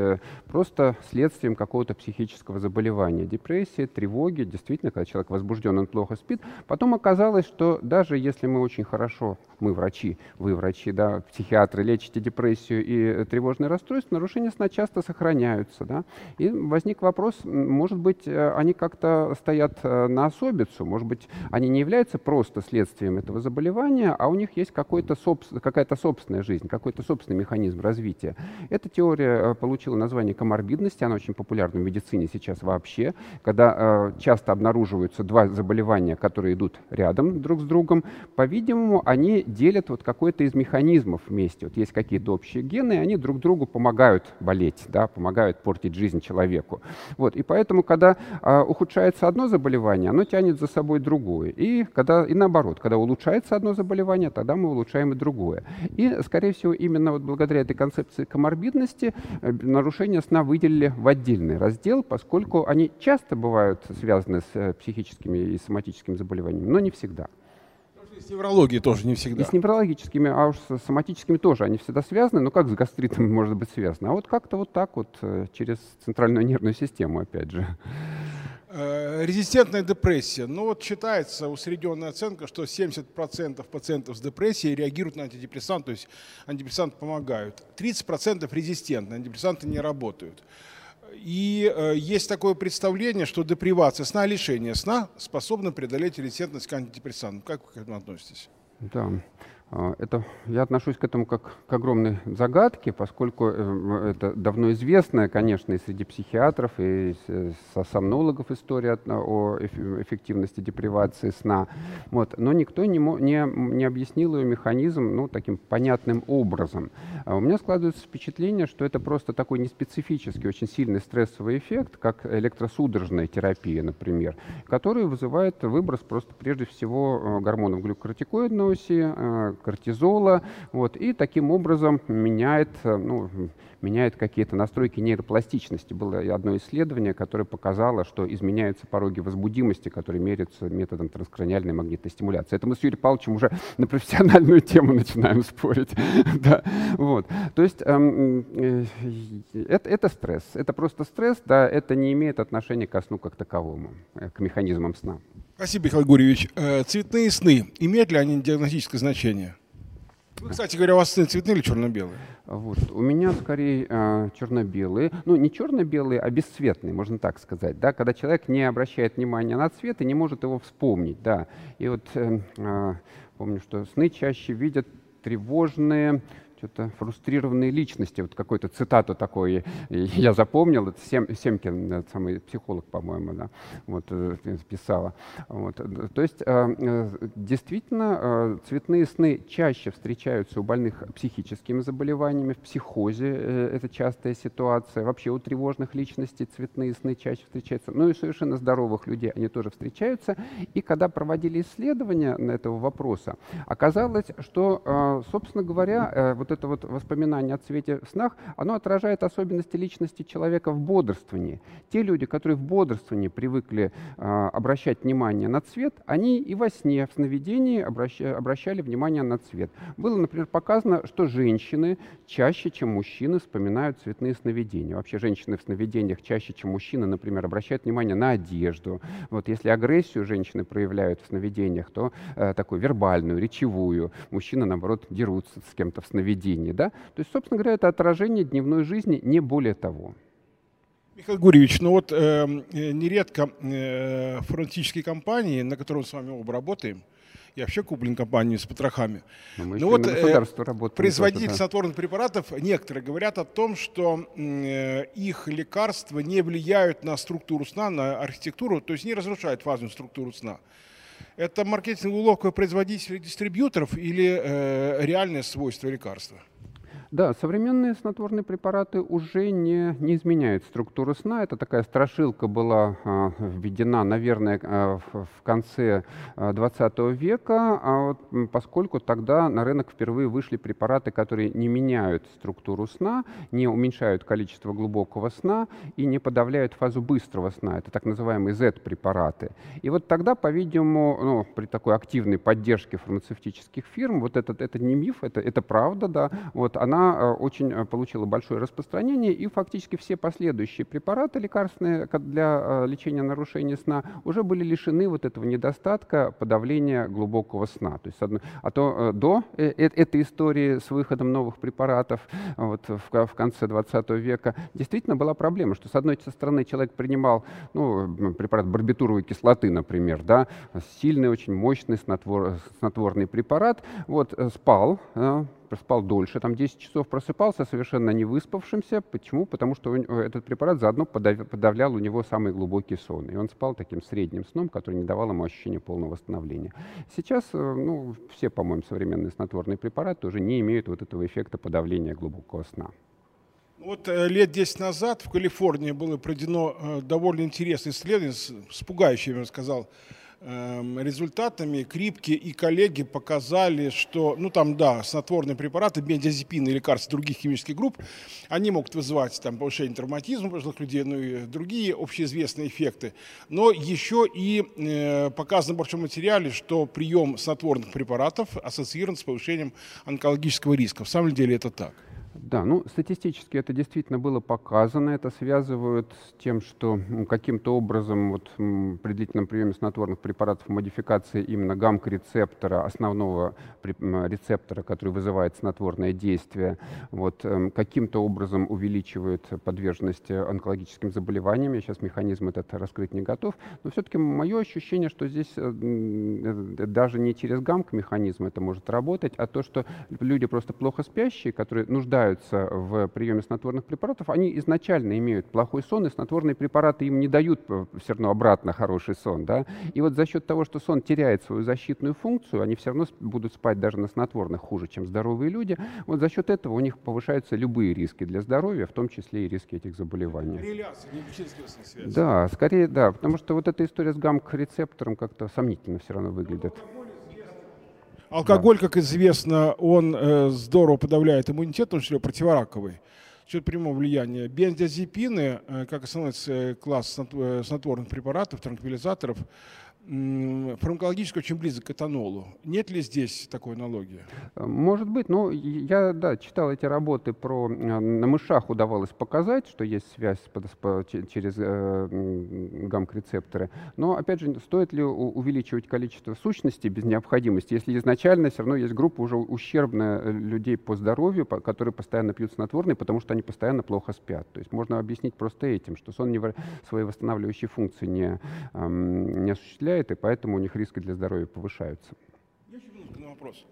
C: просто следствием какого-то психического заболевания, депрессии, тревоги, действительно, когда человек возбужден, он плохо спит, потом оказалось, что даже если мы очень хорошо, мы врачи, вы врачи, да, психиатры, лечите депрессию и тревожное расстройств, нарушения сна часто сохраняются. Да? И возник вопрос, может быть, э, они как-то стоят э, на особицу, может быть, они не являются просто следствием этого заболевания, а у них есть какой-то какая-то собственная жизнь, какой-то собственный механизм развития. Эта теория э, получила название коморбидности, она очень популярна в медицине сейчас вообще, когда часто обнаруживаются два заболевания, которые идут рядом друг с другом, по-видимому, они делят вот какой-то из механизмов вместе. Вот есть какие-то общие гены, и они друг другу другу помогают болеть, да, помогают портить жизнь человеку. Вот, и поэтому, когда а, ухудшается одно заболевание, оно тянет за собой другое. И, когда, и наоборот, когда улучшается одно заболевание, тогда мы улучшаем и другое. И, скорее всего, именно вот благодаря этой концепции коморбидности э, нарушения сна выделили в отдельный раздел, поскольку они часто бывают связаны с э, психическими и соматическими заболеваниями, но не всегда.
D: С неврологией тоже не всегда.
C: И с неврологическими, а уж с соматическими тоже. Они всегда связаны, но как с гастритом может быть связано? А вот как-то вот так вот э, через центральную нервную систему, опять же.
D: Э, резистентная депрессия. Ну вот считается усредненная оценка, что 70% пациентов с депрессией реагируют на антидепрессанты, то есть антидепрессанты помогают. 30% резистентны, антидепрессанты не работают. И э, есть такое представление, что депривация сна, лишение сна способна преодолеть резистентность к антидепрессантам. Как вы к этому относитесь?
C: Да. А, это, я отношусь к этому как к огромной загадке, поскольку э, это давно известная, конечно, и среди психиатров, и сомнологов история о эффективности депривации сна. Вот. Но никто не, не, не объяснил ее механизм ну, таким понятным образом. А у меня складывается впечатление, что это просто такой неспецифический, очень сильный стрессовый эффект, как электросудорожная терапия, например, который вызывает выброс просто прежде всего э, гормонов глюкокортикоидной оси, э, кортизола, вот, и таким образом меняет, э, ну, меняет какие-то настройки нейропластичности. Было одно исследование, которое показало, что изменяются пороги возбудимости, которые меряются методом транскраниальной магнитной стимуляции. Это мы с Юрием Павловичем уже на профессиональную тему начинаем спорить. да, вот. То есть эм, э, это, это стресс. Это просто стресс, да, это не имеет отношения ко сну как таковому, э, к механизмам сна.
D: Спасибо, Михаил Гурьевич. Э, цветные сны, имеют ли они диагностическое значение? Вы, кстати говоря, у вас сны цветные или черно-белые?
C: Вот. У меня скорее э, черно-белые. Ну, не черно-белые, а бесцветные, можно так сказать. Да? Когда человек не обращает внимания на цвет и не может его вспомнить. Да. И вот э, э, помню, что сны чаще видят тревожные, что-то фрустрированные личности. Вот какую-то цитату такой я запомнил, это Сем, Семкин, самый психолог, по-моему, да, вот, э, писала. Вот. То есть э, э, действительно цветные сны чаще встречаются у больных психическими заболеваниями, в психозе это частая ситуация. Вообще у тревожных личностей цветные сны чаще встречаются. Ну и совершенно здоровых людей они тоже встречаются. И когда проводили исследования на этого вопроса, оказалось, что, собственно говоря, вот это вот воспоминание о цвете в снах, оно отражает особенности личности человека в бодрствовании. Те люди, которые в бодрствовании привыкли э, обращать внимание на цвет, они и во сне, в сновидении обращали, обращали внимание на цвет. Было, например, показано, что женщины чаще, чем мужчины, вспоминают цветные сновидения. Вообще женщины в сновидениях чаще, чем мужчины, например, обращают внимание на одежду. Вот если агрессию женщины проявляют в сновидениях, то э, такую вербальную, речевую. Мужчины, наоборот, дерутся с кем-то в сновидениях поведении. Да? То есть, собственно говоря, это отражение дневной жизни, не более того.
D: Михаил Гурьевич, ну вот э, нередко э, фармацевтические компании, на которых мы с вами оба работаем, я вообще куплен компанией с потрохами.
C: Но мы ну вот э,
D: производители да. снотворных препаратов, некоторые говорят о том, что э, их лекарства не влияют на структуру сна, на архитектуру, то есть не разрушают фазную структуру сна. Это маркетинговая уловка производителей дистрибьюторов или э, реальное свойство лекарства?
C: Да, современные снотворные препараты уже не, не изменяют структуру сна. Это такая страшилка была а, введена, наверное, а, в, в конце а, 20 века, а вот, поскольку тогда на рынок впервые вышли препараты, которые не меняют структуру сна, не уменьшают количество глубокого сна и не подавляют фазу быстрого сна. Это так называемые Z-препараты. И вот тогда, по-видимому, ну, при такой активной поддержке фармацевтических фирм, вот этот, это не миф, это, это правда, да, вот она Э, очень э, получила большое распространение, и фактически все последующие препараты лекарственные для э, лечения нарушения сна уже были лишены вот этого недостатка подавления глубокого сна. То есть, а то до этой истории с выходом новых препаратов вот, в конце 20 века действительно была проблема, что с одной стороны человек принимал ну, препарат барбитуровой кислоты, например, да, сильный, очень мощный снотвор, снотворный препарат, вот, спал, спал дольше, там 10 часов просыпался совершенно не выспавшимся. Почему? Потому что этот препарат заодно подавлял у него самый глубокий сон. И он спал таким средним сном, который не давал ему ощущения полного восстановления. Сейчас э, ну, все, по-моему, современные снотворные препараты уже не имеют вот этого эффекта подавления глубокого сна.
D: Вот э, лет 10 назад в Калифорнии было проведено э, довольно интересное исследование, с пугающим, я бы сказал, результатами Крипки и коллеги показали, что, ну там, да, снотворные препараты, бензодиазепины и лекарства других химических групп, они могут вызывать там повышение травматизма пожилых людей, ну и другие общеизвестные эффекты. Но еще и э, показано в большом материале, что прием снотворных препаратов ассоциирован с повышением онкологического риска. В самом деле это так.
C: Да, ну статистически это действительно было показано. Это связывают с тем, что каким-то образом вот, при длительном приеме снотворных препаратов модификации именно гамк-рецептора, основного рецептора, который вызывает снотворное действие, вот, эм, каким-то образом увеличивает подверженность онкологическим заболеваниям. Я сейчас механизм этот раскрыть не готов. Но все-таки мое ощущение, что здесь э, даже не через гамк-механизм это может работать, а то, что люди просто плохо спящие, которые нуждаются нуждаются в приеме снотворных препаратов, они изначально имеют плохой сон, и снотворные препараты им не дают э, все равно обратно хороший сон. Да? И вот за счет того, что сон теряет свою защитную функцию, они все равно будут спать даже на снотворных хуже, чем здоровые люди. Вот за счет этого у них повышаются любые риски для здоровья, в том числе и риски этих заболеваний.
D: Реляция, не связь.
C: Да, скорее да, потому что вот эта история с гамк-рецептором как-то сомнительно все равно выглядит.
D: Алкоголь, да. как известно, он э, здорово подавляет иммунитет, в том числе противораковый. Счет прямого влияния. Бензodiазепины, э, как основной э, класс э, снотворных препаратов, транквилизаторов, фармакологически очень близок к этанолу. Нет ли здесь такой аналогии?
C: Может быть. Ну, я да, читал эти работы про... Э, на мышах удавалось показать, что есть связь через э, гамк-рецепторы. Но, опять же, стоит ли увеличивать количество сущностей без необходимости, если изначально все равно есть группа уже ущербная э, людей по здоровью, которые постоянно пьют снотворные, потому что они постоянно плохо спят. То есть можно объяснить просто этим, что сон не, свои восстанавливающие функции не, не осуществляет, потребляет, и поэтому у них риски для здоровья повышаются.
D: Я еще вопрос.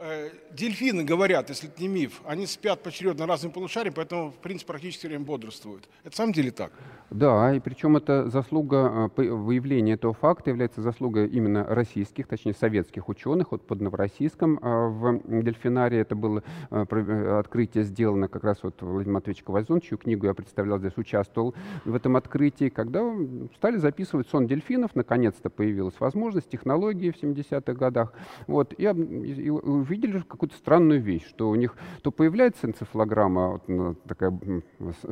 D: Э, дельфины говорят, если это не миф, они спят поочередно разными полушариями, поэтому, в принципе, практически время бодрствуют. Это в самом деле так?
C: Да, и причем это заслуга, э, выявления этого факта является заслугой именно российских, точнее советских ученых. Вот под Новороссийском э, в дельфинарии это было открытие сделано как раз вот Владимир Матвеевич Ковальзон, чью книгу я представлял здесь, участвовал в этом открытии, когда стали записывать сон дельфинов, наконец-то появилась возможность, технологии в 70-х годах. Вот, и, и увидели какую-то странную вещь, что у них то появляется энцефалограмма вот, ну, такая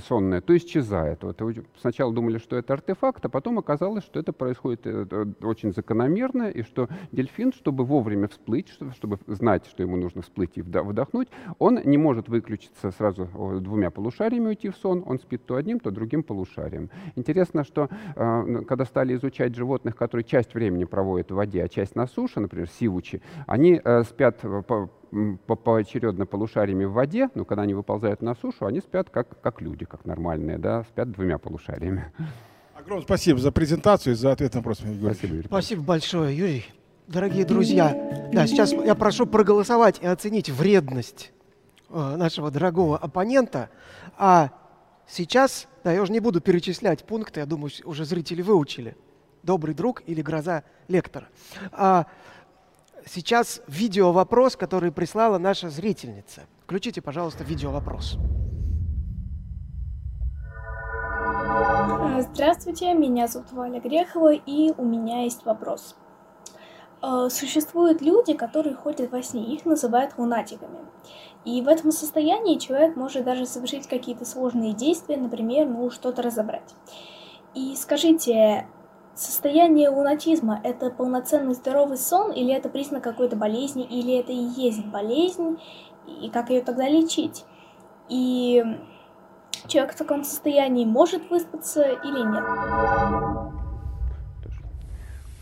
C: сонная, то исчезает. Вот, сначала думали, что это артефакт, а потом оказалось, что это происходит э, э, очень закономерно, и что дельфин, чтобы вовремя всплыть, чтобы знать, что ему нужно всплыть и вдохнуть, он не может выключиться сразу двумя полушариями уйти в сон, он спит то одним, то другим полушарием. Интересно, что э, когда стали изучать животных, которые часть времени проводят в воде, а часть на суше, например, сивучи, они спят по, по, поочередно полушариями в воде, но когда они выползают на сушу, они спят как, как люди, как нормальные, да, спят двумя полушариями.
D: Огромное спасибо за презентацию и за ответ на вопрос.
B: Спасибо, Юрий. Спасибо большое, Юрий. Дорогие друзья, да, сейчас я прошу проголосовать и оценить вредность э, нашего дорогого оппонента. А сейчас, да, я уже не буду перечислять пункты, я думаю, уже зрители выучили. Добрый друг или гроза лектора. А, сейчас видео-вопрос, который прислала наша зрительница. Включите, пожалуйста, видео-вопрос.
E: Здравствуйте, меня зовут Валя Грехова, и у меня есть вопрос. Э, существуют люди, которые ходят во сне, их называют лунатиками. И в этом состоянии человек может даже совершить какие-то сложные действия, например, ну, что-то разобрать. И скажите, Состояние лунатизма – это полноценный здоровый сон, или это признак какой-то болезни, или это и есть болезнь, и как ее тогда лечить? И человек в таком состоянии может выспаться или нет?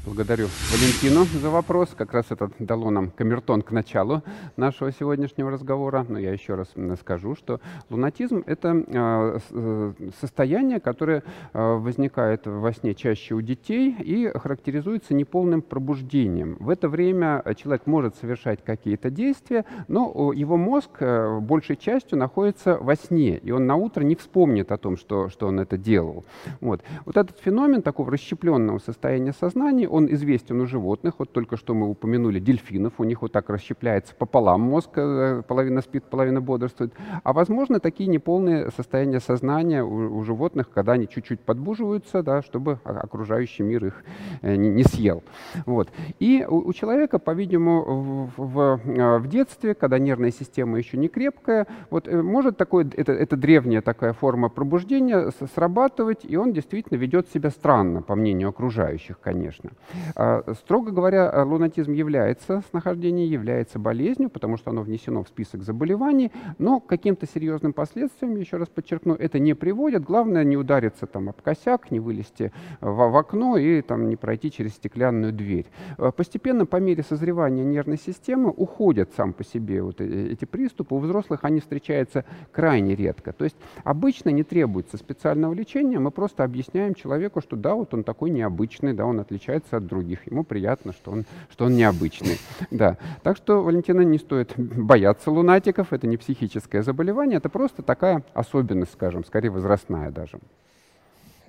C: Благодарю Валентину за вопрос. Как раз это дало нам камертон к началу нашего сегодняшнего разговора. Но я еще раз скажу, что лунатизм — это а, э, состояние, которое а, возникает во сне чаще у детей и характеризуется неполным пробуждением. В это время человек может совершать какие-то действия, но его мозг э, большей частью находится во сне, и он на утро не вспомнит о том, что, что он это делал. Вот. вот этот феномен такого расщепленного состояния сознания, он известен у животных. Вот только что мы упомянули дельфинов. У них вот так расщепляется пополам мозг, э, половина спит, половина бодрствует. А возможно, такие неполные состояния сознания у, у животных, когда они чуть-чуть подбуживаются, да, чтобы окружающий мир их э, не, не съел. Вот. И у, у человека, по-видимому, в, в, э, в детстве, когда нервная система еще не крепкая, вот может такое, это, это древняя такая форма пробуждения срабатывать, и он действительно ведет себя странно, по мнению окружающих, конечно. А, строго говоря, лунатизм является снахождением, является болезнью, потому что оно внесено в список заболеваний, но к каким-то серьезным последствиям, еще раз подчеркну, это не приводит. Главное не удариться там об косяк, не вылезти в, в окно и там, не пройти через стеклянную дверь. А, постепенно, по мере созревания нервной системы, уходят сам по себе вот э, эти приступы. У взрослых они встречаются крайне редко. То есть обычно не требуется специального лечения, мы просто объясняем человеку, что да, вот он такой необычный, да, он отличается от других. Ему приятно, что он, что он необычный. Да. Так что, Валентина, не стоит бояться лунатиков. Это не психическое заболевание, это просто такая особенность, скажем, скорее возрастная даже.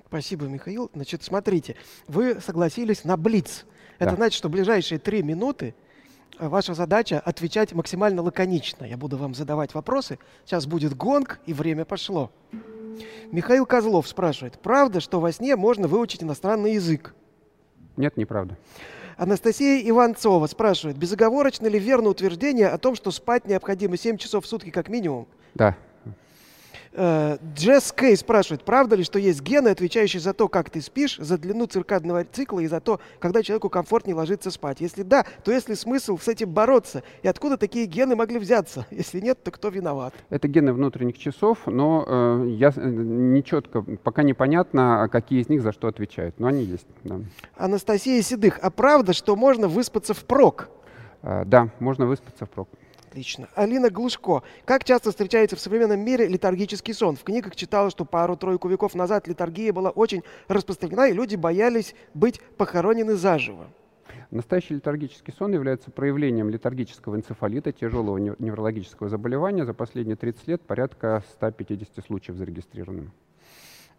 B: Спасибо, Михаил. Значит, смотрите, вы согласились на Блиц. Это да. значит, что ближайшие три минуты э, ваша задача отвечать максимально лаконично. Я буду вам задавать вопросы. Сейчас будет гонг, и время пошло. Михаил Козлов спрашивает, правда, что во сне можно выучить иностранный язык?
C: Нет, неправда.
B: Анастасия Иванцова спрашивает, безоговорочно ли верно утверждение о том, что спать необходимо 7 часов в сутки как минимум?
C: Да.
B: Э, Джесс Кей спрашивает, правда ли, что есть гены, отвечающие за то, как ты спишь, за длину циркадного цикла и за то, когда человеку комфортнее ложиться спать? Если да, то есть ли смысл с этим бороться? И откуда такие гены могли взяться? Если нет, то кто виноват?
C: Это гены внутренних часов, но э, я, э, не четко, пока непонятно, а какие из них за что отвечают. Но они есть. Да.
B: Анастасия Седых, а правда, что можно выспаться впрок?
C: Э, да, можно выспаться впрок.
B: Отлично. Алина Глушко. Как часто встречается в современном мире летаргический сон? В книгах читала, что пару-тройку веков назад летаргия была очень распространена, и люди боялись быть похоронены заживо.
C: Настоящий летаргический сон является проявлением летаргического энцефалита, тяжелого неврологического заболевания. За последние 30 лет порядка 150 случаев зарегистрировано.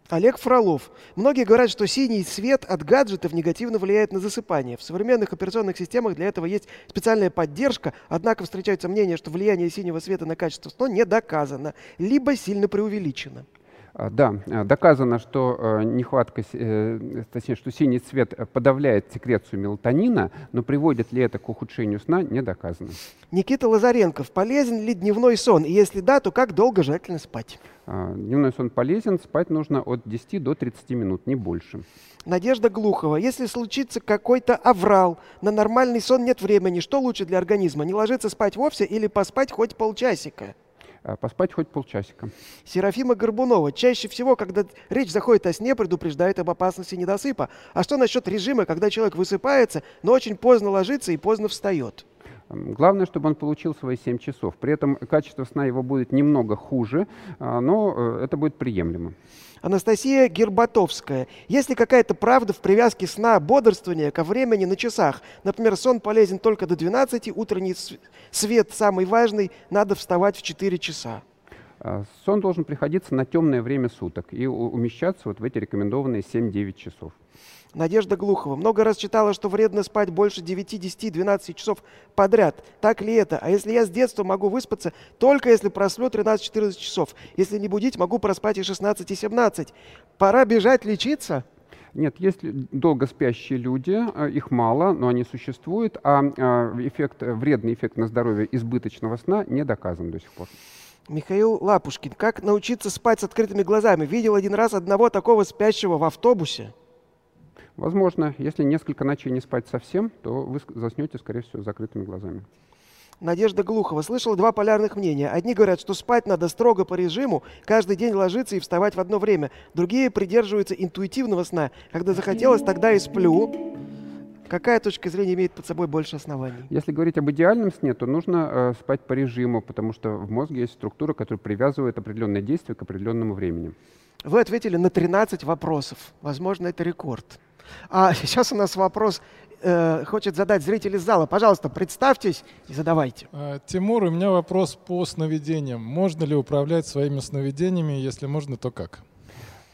B: Олег Фролов. Многие говорят, что синий свет от гаджетов негативно влияет на засыпание. В современных операционных системах для этого есть специальная поддержка, однако встречаются мнения, что влияние синего света на качество сна не доказано, либо сильно преувеличено.
C: А, да, а, доказано, что э, нехватка, э, точнее, что синий цвет подавляет секрецию мелатонина, но приводит ли это к ухудшению сна, не доказано.
B: Никита Лазаренков. Полезен ли дневной сон? И если да, то как долго желательно спать?
C: А, дневной сон полезен, спать нужно от 10 до 30 минут, не больше.
B: Надежда Глухова. Если случится какой-то аврал, на нормальный сон нет времени, что лучше для организма? Не ложиться спать вовсе или поспать хоть полчасика?
C: Э, поспать хоть полчасика.
B: Серафима Горбунова. Чаще всего, когда речь заходит о сне, предупреждает об опасности недосыпа. А что насчет режима, когда человек высыпается, но очень поздно ложится и поздно встает?
C: Главное, чтобы он получил свои 7 часов. При этом качество сна его будет немного хуже, а, но э, это будет приемлемо.
B: Анастасия Гербатовская. Есть ли какая-то правда в привязке сна бодрствования ко времени на часах? Например, сон полезен только до 12, утренний свет самый важный, надо вставать в 4 часа.
C: А, сон должен приходиться на темное время суток и умещаться вот в эти рекомендованные 7-9 часов.
B: Надежда Глухова. Много раз читала, что вредно спать больше 9, 10, 12 часов подряд. Так ли это? А если я с детства могу выспаться, только если просплю 13-14 часов. Если не будить, могу проспать и 16, и 17. Пора бежать лечиться?
C: Нет, есть долго спящие люди, э, их мало, но они существуют, а э, эффект, вредный эффект на здоровье избыточного сна не доказан до сих пор.
B: Михаил Лапушкин. Как научиться спать с открытыми глазами? Видел один раз одного такого спящего в автобусе.
C: Возможно, если несколько ночей не спать совсем, то вы заснете, скорее всего, с закрытыми глазами.
B: Надежда Глухова. Слышала два полярных мнения. Одни говорят, что спать надо строго по режиму, каждый день ложиться и вставать в одно время. Другие придерживаются интуитивного сна. Когда захотелось, тогда и сплю. Какая точка зрения имеет под собой больше оснований?
C: Если говорить об идеальном сне, то нужно э, спать по режиму, потому что в мозге есть структура, которая привязывает определенное действие к определенному времени.
B: Вы ответили на 13 вопросов. Возможно, это рекорд. А сейчас у нас вопрос э, хочет задать зритель из зала. Пожалуйста, представьтесь и задавайте.
F: А, Тимур, у меня вопрос по сновидениям. Можно ли управлять своими сновидениями? Если можно, то как?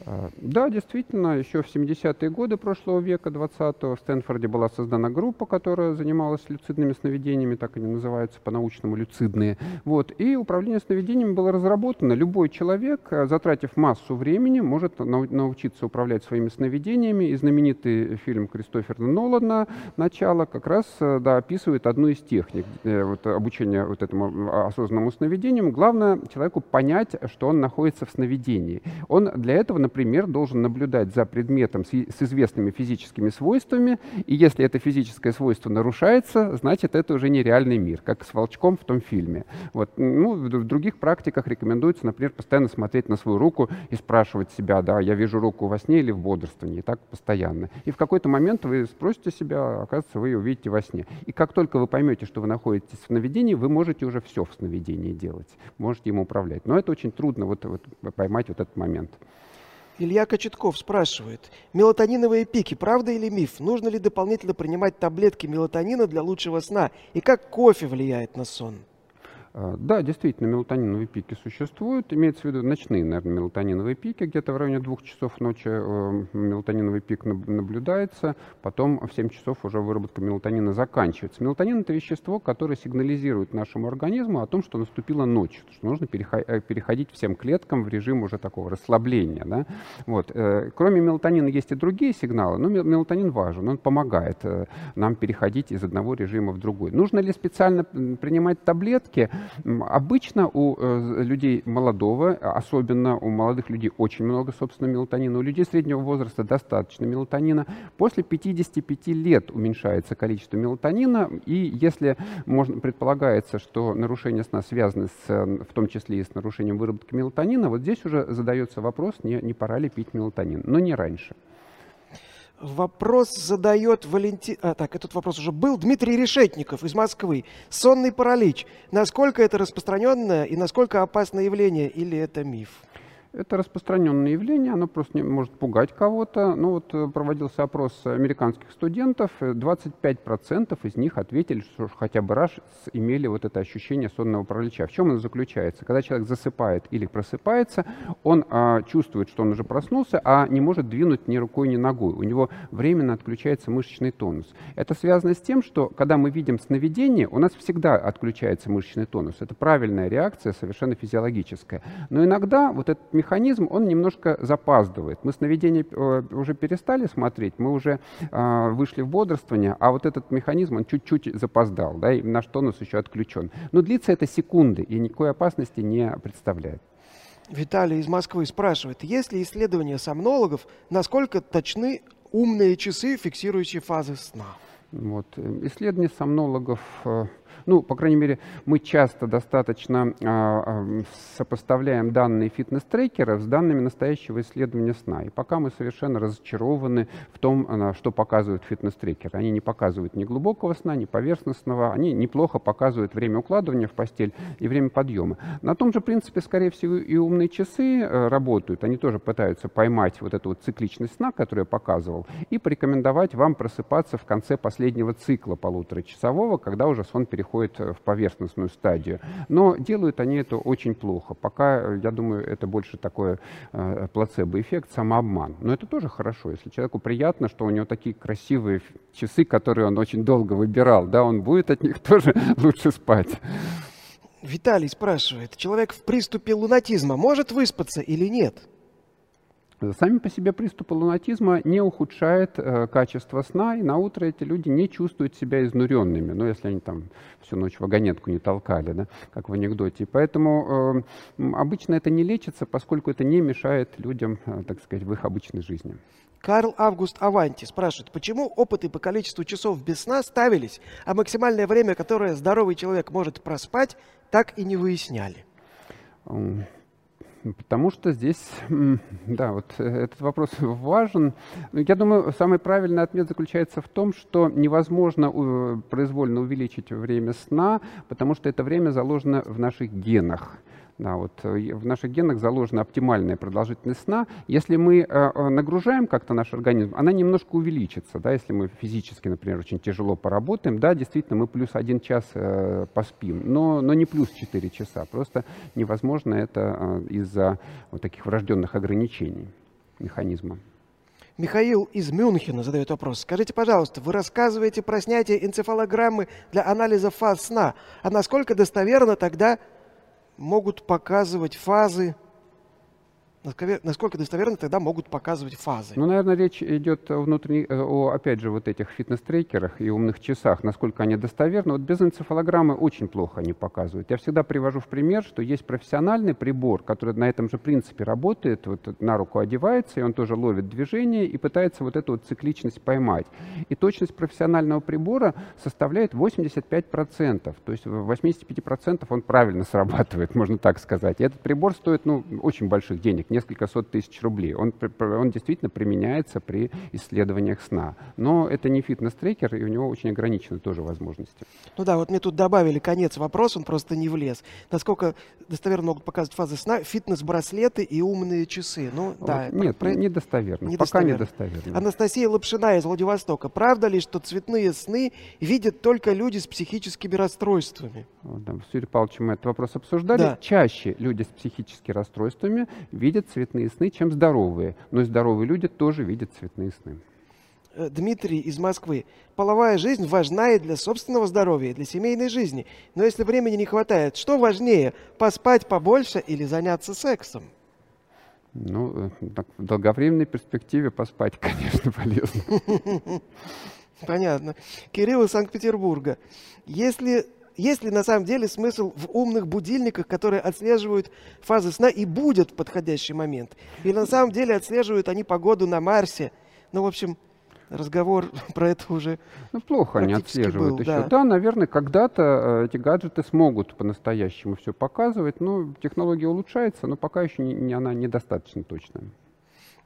C: А, да, действительно, еще в 70-е годы прошлого века, 20-го, в Стэнфорде была создана группа, которая занималась люцидными сновидениями, так они называются по-научному люцидные. Вот. И управление сновидениями было разработано. Любой человек, а, затратив массу времени, может научиться управлять своими сновидениями. И знаменитый фильм Кристофера Нолана «Начало» как раз а, да, описывает одну из техник э, вот, обучения вот этому осознанному сновидению. Главное человеку понять, что он находится в сновидении. Он для этого, например, например, должен наблюдать за предметом с, с известными физическими свойствами, и если это физическое свойство нарушается, значит, это уже нереальный мир, как с волчком в том фильме. Вот. Ну, в других практиках рекомендуется, например, постоянно смотреть на свою руку и спрашивать себя, да, я вижу руку во сне или в бодрствовании, и так постоянно. И в какой-то момент вы спросите себя, оказывается, вы ее увидите во сне. И как только вы поймете, что вы находитесь в сновидении, вы можете уже все в сновидении делать, можете им управлять. Но это очень трудно вот, вот, поймать вот этот момент.
B: Илья Кочетков спрашивает, мелатониновые пики, правда или миф? Нужно ли дополнительно принимать таблетки мелатонина для лучшего сна? И как кофе влияет на сон?
C: А, да, действительно, мелатониновые пики существуют. Имеется в виду ночные, наверное, мелатониновые пики. Где-то в районе двух часов ночи э, мелатониновый пик наблюдается. Потом в 7 часов уже выработка мелатонина заканчивается. Мелатонин – это вещество, которое сигнализирует нашему организму о том, что наступила ночь, что нужно э, переходить всем клеткам в режим уже такого расслабления. Да? Вот. Э, кроме мелатонина есть и другие сигналы, но мелатонин важен, он помогает нам переходить из одного режима в другой. Нужно ли специально принимать таблетки? Обычно у э, людей молодого, особенно у молодых людей очень много, собственно, мелатонина. У людей среднего возраста достаточно мелатонина. После 55 лет уменьшается количество мелатонина, и если можно, предполагается, что нарушение сна связано с, в том числе и с нарушением выработки мелатонина, вот здесь уже задается вопрос, не, не пора ли пить мелатонин, но не раньше.
B: Вопрос задает Валентин... А, так, этот вопрос уже был. Дмитрий Решетников из Москвы. Сонный паралич. Насколько это распространенное и насколько опасное явление или это миф?
C: Это распространенное явление, оно просто не может пугать кого-то. Ну вот э, проводился опрос американских студентов, 25% из них ответили, что хотя бы раз имели вот это ощущение сонного паралича. В чем оно заключается? Когда человек засыпает или просыпается, он а, чувствует, что он уже проснулся, а не может двинуть ни рукой, ни ногой. У него временно отключается мышечный тонус. Это связано с тем, что когда мы видим сновидение, у нас всегда отключается мышечный тонус. Это правильная реакция, совершенно физиологическая. Но иногда вот этот механизм механизм, он немножко запаздывает. Мы сновидение э, уже перестали смотреть, мы уже э, вышли в бодрствование, а вот этот механизм, он чуть-чуть запоздал, да, и наш тонус еще отключен. Но длится это секунды и никакой опасности не представляет.
B: Виталий из Москвы спрашивает, есть ли исследования сомнологов, насколько точны умные часы, фиксирующие фазы сна?
C: Вот. Исследования сомнологов э, ну, по крайней мере, мы часто достаточно а, сопоставляем данные фитнес-трекеров с данными настоящего исследования сна. И пока мы совершенно разочарованы в том, а, что показывают фитнес-трекеры. Они не показывают ни глубокого сна, ни поверхностного. Они неплохо показывают время укладывания в постель и время подъема. На том же принципе, скорее всего, и умные часы э, работают. Они тоже пытаются поймать вот эту вот цикличность сна, которую я показывал, и порекомендовать вам просыпаться в конце последнего цикла полуторачасового, когда уже сон переходит переходит э, в поверхностную стадию. Но делают они это очень плохо. Пока, э, я думаю, это больше такой э, плацебо-эффект, самообман. Но это тоже хорошо. Если человеку приятно, что у него такие красивые часы, которые он очень долго выбирал, да, он будет от них тоже лучше спать.
B: Виталий спрашивает, человек в приступе лунатизма может выспаться или нет?
C: Сами по себе приступы лунатизма не ухудшают э, качество сна, и на утро эти люди не чувствуют себя изнуренными, ну, если они там всю ночь вагонетку не толкали, да, как в анекдоте. Поэтому э, обычно это не лечится, поскольку это не мешает людям, э, так сказать, в их обычной жизни.
B: Карл Август Аванти спрашивает, почему опыты по количеству часов без сна ставились, а максимальное время, которое здоровый человек может проспать, так и не выясняли?
C: Потому что здесь, да, вот э, этот вопрос важен. Я думаю, самый правильный ответ заключается в том, что невозможно э, произвольно увеличить время сна, потому что это время заложено в наших генах. Да, вот э, в наших генах заложена оптимальная продолжительность сна. Если мы э, э, нагружаем как-то наш организм, она немножко увеличится. Да, если мы физически, например, очень тяжело поработаем, да, действительно, мы плюс один час поспим, но, но не плюс 4 часа. Просто невозможно это из-за вот таких врожденных ограничений механизма.
B: Михаил из Мюнхена задает вопрос. Скажите, пожалуйста, вы рассказываете про снятие энцефалограммы для анализа фаз сна. А насколько достоверно тогда могут показывать фазы насколько достоверно тогда могут показывать фазы?
C: Ну, наверное, речь идет внутренне, э, о, опять же, вот этих фитнес-трекерах и умных часах, насколько они достоверны. Вот без энцефалограммы очень плохо они показывают. Я всегда привожу в пример, что есть профессиональный прибор, который на этом же принципе работает, вот на руку одевается, и он тоже ловит движение и пытается вот эту вот цикличность поймать. И точность профессионального прибора составляет 85%. То есть в 85% он правильно срабатывает, можно так сказать. И этот прибор стоит ну, очень больших денег несколько сот тысяч рублей. Он, он действительно применяется при исследованиях сна. Но это не фитнес-трекер, и у него очень ограничены тоже возможности.
B: Ну да, вот мне тут добавили конец вопроса, он просто не влез. Насколько достоверно могут показывать фазы сна фитнес-браслеты и умные часы? Ну да.
C: Нет, про... недостоверно. недостоверно. Пока недостоверно.
B: Анастасия Лапшина из Владивостока. Правда ли, что цветные сны видят только люди с психическими расстройствами?
C: Да, с Юрием Павловичем мы этот вопрос обсуждали. Да. Чаще люди с психическими расстройствами видят видят цветные сны, чем здоровые. Но и здоровые люди тоже видят цветные сны.
B: Э, Дмитрий из Москвы. Половая жизнь важна и для собственного здоровья, и для семейной жизни. Но если времени не хватает, что важнее, поспать побольше или заняться сексом?
C: Ну, э, так, в долговременной перспективе поспать, конечно, полезно.
B: Понятно. Кирилл из Санкт-Петербурга. Если есть ли на самом деле смысл в умных будильниках, которые отслеживают фазы сна и будут в подходящий момент? Или на самом деле отслеживают они погоду на Марсе? Ну, в общем, разговор про это уже
C: Ну, плохо они отслеживают
B: был,
C: еще. Да. да, наверное, когда-то э, эти гаджеты смогут по-настоящему все показывать. Ну, технология улучшается, но пока еще не, не, она недостаточно точная.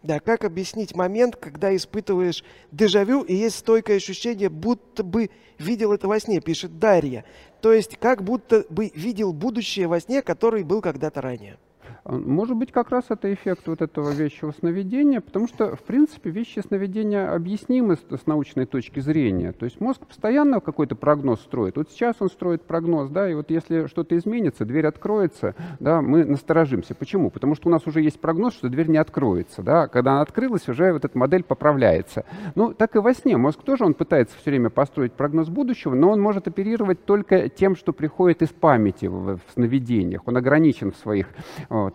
B: Да, как объяснить момент, когда испытываешь дежавю и есть стойкое ощущение, будто бы видел это во сне, пишет Дарья. То есть как будто бы видел будущее во сне, который был когда-то ранее.
C: Может быть, как раз это эффект вот этого вещего сновидения, потому что, в принципе, вещи сновидения объяснимы с, с научной точки зрения. То есть мозг постоянно какой-то прогноз строит. Вот сейчас он строит прогноз, да, и вот если что-то изменится, дверь откроется, да, мы насторожимся. Почему? Потому что у нас уже есть прогноз, что дверь не откроется, да. Когда она открылась, уже вот эта модель поправляется. Ну, так и во сне. Мозг тоже, он пытается все время построить прогноз будущего, но он может оперировать только тем, что приходит из памяти в, в сновидениях. Он ограничен в своих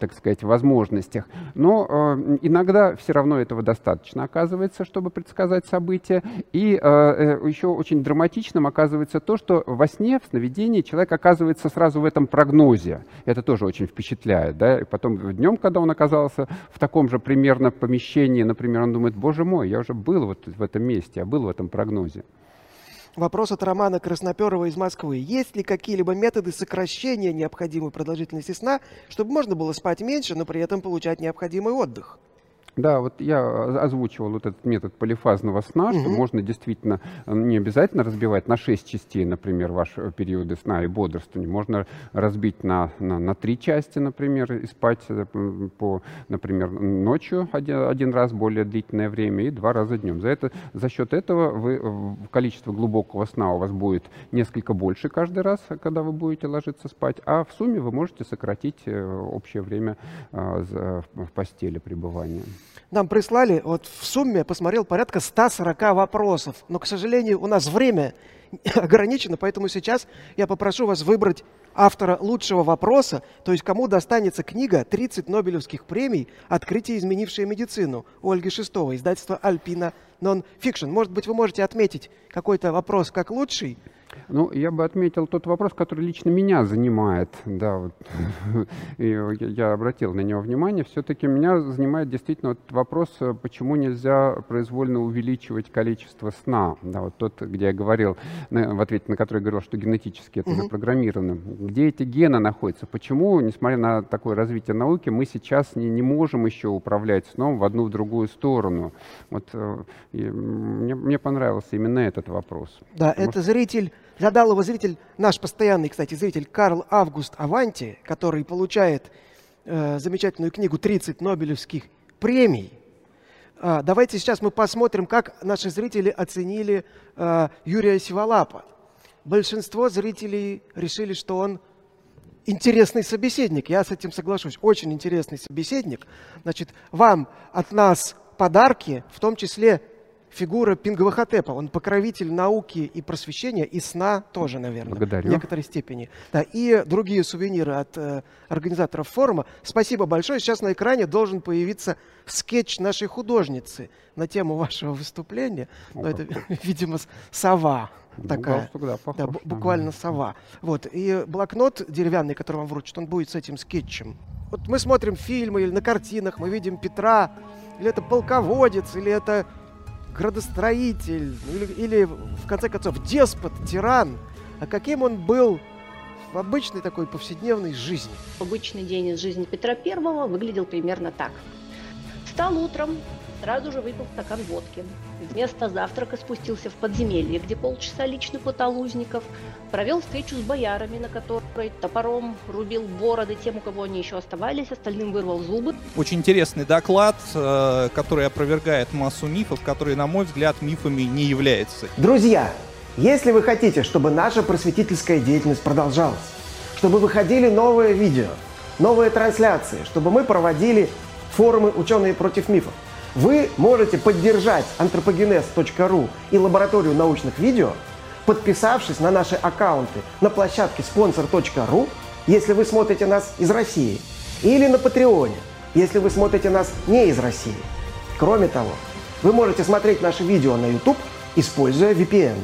C: так сказать, возможностях. Но э, иногда все равно этого достаточно оказывается, чтобы предсказать события. И э, э, еще очень драматичным оказывается то, что во сне, в сновидении человек оказывается сразу в этом прогнозе. Это тоже очень впечатляет. Да? И потом днем, когда он оказался в таком же примерно помещении, например, он думает, боже мой, я уже был вот в этом месте, я был в этом прогнозе.
B: Вопрос от Романа Красноперова из Москвы. Есть ли какие-либо методы сокращения необходимой продолжительности сна, чтобы можно было спать меньше, но при этом получать необходимый отдых?
C: Да, вот я озвучивал вот этот метод полифазного сна, угу. что можно действительно э, не обязательно разбивать на 6 частей, например, ваши периоды сна и бодрствования. Можно разбить на, на, на 3 части, например, и спать, э, по, например, ночью один, один раз более длительное время и два раза днем. За, это, за счет этого вы, э, количество глубокого сна у вас будет несколько больше каждый раз, когда вы будете ложиться спать, а в сумме вы можете сократить общее время в постели пребывания.
B: Нам прислали, вот в сумме посмотрел порядка 140 вопросов. Но, к сожалению, у нас время ограничено, поэтому сейчас я попрошу вас выбрать автора лучшего вопроса, то есть кому достанется книга «30 Нобелевских премий. Открытие, изменившее медицину» у Ольги Шестовой, издательство «Альпина Нон-Фикшн». Может быть, вы можете отметить какой-то вопрос как лучший,
C: ну, я бы отметил тот вопрос, который лично меня занимает. Да, вот. Я обратил на него внимание. Все-таки меня занимает действительно вот вопрос, почему нельзя произвольно увеличивать количество сна. Да, вот тот, где я говорил, в ответе на который я говорил, что генетически это запрограммировано. Где эти гены находятся? Почему, несмотря на такое развитие науки, мы сейчас не, не можем еще управлять сном в одну в другую сторону? Вот э, мне, мне понравился именно этот вопрос.
B: Да, Потому это что... зритель Задал его зритель, наш постоянный, кстати, зритель Карл Август Аванти, который получает э, замечательную книгу «30 Нобелевских премий». Э, давайте сейчас мы посмотрим, как наши зрители оценили э, Юрия Сиволапа. Большинство зрителей решили, что он интересный собеседник. Я с этим соглашусь. Очень интересный собеседник. Значит, вам от нас подарки, в том числе фигура Пингвахотепа. Он покровитель науки и просвещения, и сна тоже, наверное,
C: Благодарю.
B: в некоторой степени. Да, и другие сувениры от э, организаторов форума. Спасибо большое. Сейчас на экране должен появиться скетч нашей художницы на тему вашего выступления.
C: О,
B: Ну, это, видимо, сова такая.
C: да,
B: Да,
C: похож, да.
B: буквально сова. Вот. И блокнот деревянный, который вам вручат, он будет с этим скетчем. Вот мы смотрим фильмы или на картинах, мы видим Петра, или это полководец, или это градостроитель, или, или, в конце концов, деспот, тиран. А каким он был в обычной такой повседневной жизни?
G: Обычный день из жизни Петра Первого выглядел примерно так. Встал утром, сразу же выпил стакан водки. Вместо завтрака спустился в подземелье, где полчаса лично пытал узников. Провел встречу с боярами, на которой топором рубил бороды тем, у кого они еще оставались, остальным вырвал зубы.
H: Очень интересный доклад, э, который опровергает массу мифов, которые, на мой взгляд, мифами не являются.
B: Друзья, если вы хотите, чтобы наша просветительская деятельность продолжалась, чтобы выходили новые видео, новые трансляции, чтобы мы проводили форумы «Ученые против мифов», вы можете поддержать anthropogenes.ru и лабораторию научных видео, подписавшись на наши аккаунты на площадке sponsor.ru, если вы смотрите нас из России, или на Патреоне, если вы смотрите нас не из России. Кроме того, вы можете смотреть наши видео на YouTube, используя VPN.